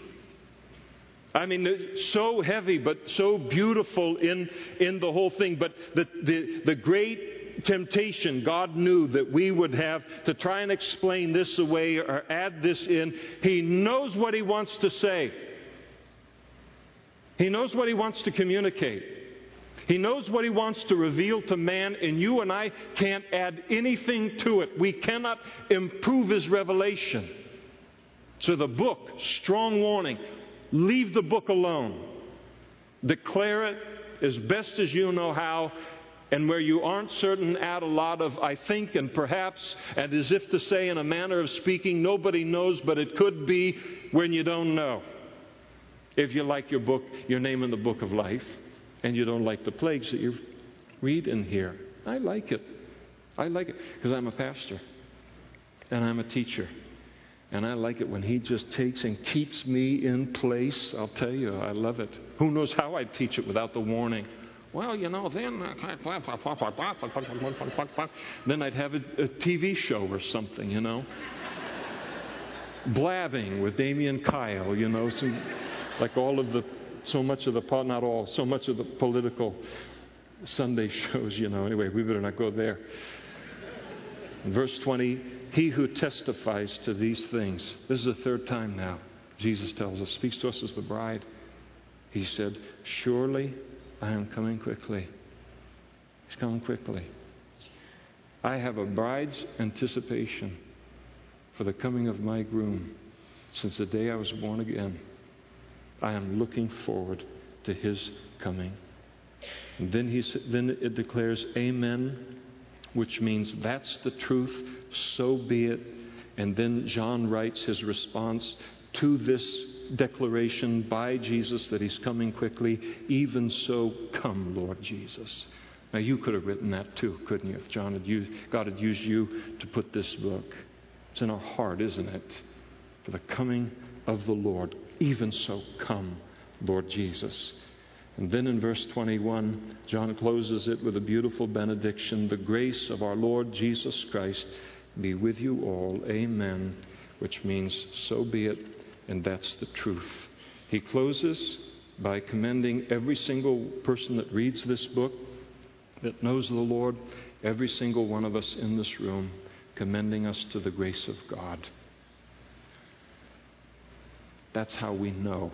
A: I mean, so heavy, but so beautiful in, in the whole thing. But the, the, the great temptation God knew that we would have to try and explain this away or add this in, He knows what He wants to say. He knows what He wants to communicate. He knows what He wants to reveal to man, and you and I can't add anything to it. We cannot improve His revelation. So, the book, strong warning Leave the book alone. Declare it as best as you know how, and where you aren't certain, add a lot of I think and perhaps, and as if to say, in a manner of speaking, nobody knows, but it could be when you don't know. If you like your book, your name in the book of life, and you don't like the plagues that you read in here. I like it. I like it because I'm a pastor and I'm a teacher. And I like it when he just takes and keeps me in place. I'll tell you, I love it. Who knows how I'd teach it without the warning? Well, you know, then then I'd have a, a TV show or something, you know. Blabbing with Damian Kyle, you know, some, like all of the, so much of the, not all, so much of the political Sunday shows, you know. Anyway, we better not go there. verse 20, he who testifies to these things. This is the third time now. Jesus tells us, speaks to us as the bride. He said, Surely I am coming quickly. He's coming quickly. I have a bride's anticipation for the coming of my groom since the day I was born again. I am looking forward to his coming. And then, he, then it declares, Amen, which means that's the truth so be it. And then John writes his response to this declaration by Jesus that he's coming quickly. Even so, come, Lord Jesus. Now, you could have written that too, couldn't you? If John had used, God had used you to put this book. It's in our heart, isn't it? For the coming of the Lord. Even so, come, Lord Jesus. And then in verse 21, John closes it with a beautiful benediction The grace of our Lord Jesus Christ be with you all. Amen. Which means, so be it, and that's the truth. He closes by commending every single person that reads this book, that knows the Lord, every single one of us in this room, commending us to the grace of God. That's how we know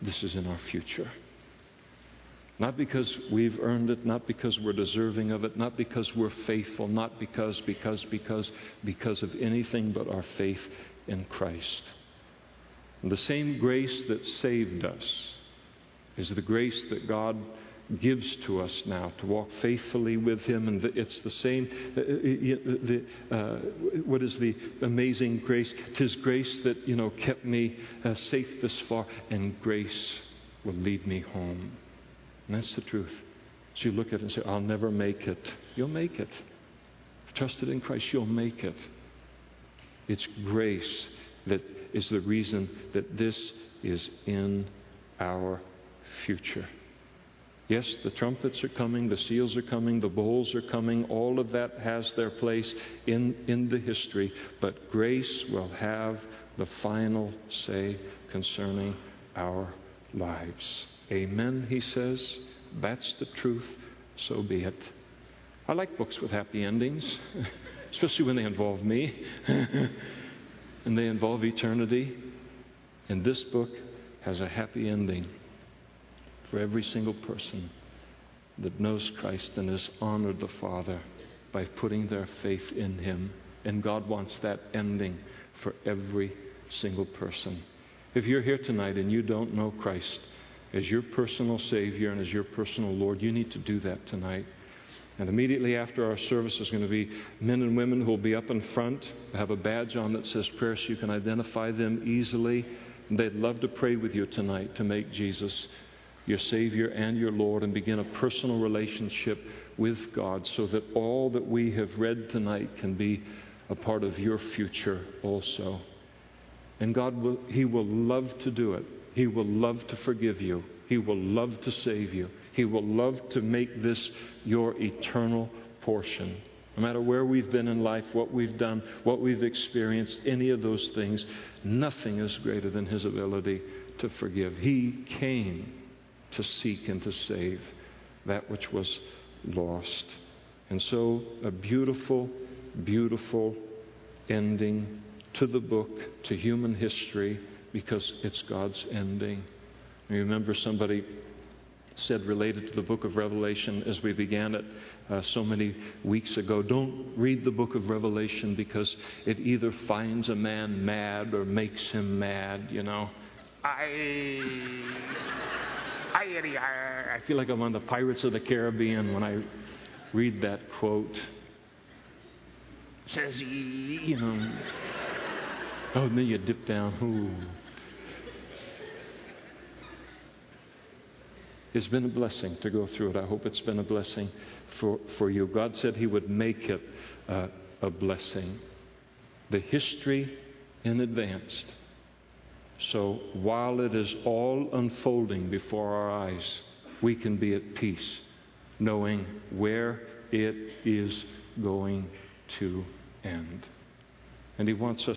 A: this is in our future. Not because we've earned it, not because we're deserving of it, not because we're faithful, not because, because, because, because of anything but our faith in Christ. And the same grace that saved us is the grace that God gives to us now to walk faithfully with Him. And it's the same. Uh, uh the, uh, what is the amazing grace? Tis grace that you know kept me uh, safe this far, and grace will lead me home. And that's the truth. So you look at it and say, I'll never make it. You'll make it. Trusted in Christ, you'll make it. It's grace that is the reason that this is in our future. Yes, the trumpets are coming, the seals are coming, the bowls are coming, all of that has their place in, in the history, but grace will have the final say concerning our lives. Amen, he says. That's the truth. So be it. I like books with happy endings, especially when they involve me and they involve eternity. And this book has a happy ending for every single person that knows Christ and has honored the Father by putting their faith in Him. And God wants that ending for every single person. If you're here tonight and you don't know Christ, as your personal Savior and as your personal Lord, you need to do that tonight. And immediately after our service, there's going to be men and women who will be up in front, have a badge on that says prayer so you can identify them easily. And they'd love to pray with you tonight to make Jesus your Savior and your Lord and begin a personal relationship with God so that all that we have read tonight can be a part of your future also. And God will, He will love to do it. He will love to forgive you. He will love to save you. He will love to make this your eternal portion. No matter where we've been in life, what we've done, what we've experienced, any of those things, nothing is greater than His ability to forgive. He came to seek and to save that which was lost. And so, a beautiful, beautiful ending to the book, to human history, because it's God's ending. I remember somebody said, related to the book of Revelation, as we began it uh, so many weeks ago, don't read the book of Revelation because it either finds a man mad or makes him mad, you know. I. I, I feel like I'm on the Pirates of the Caribbean when I read that quote. Says you know. Oh, and then you dip down. Ooh. It's been a blessing to go through it. I hope it's been a blessing for, for you. God said He would make it uh, a blessing. The history in advance. So while it is all unfolding before our eyes, we can be at peace, knowing where it is going to end. And He wants us.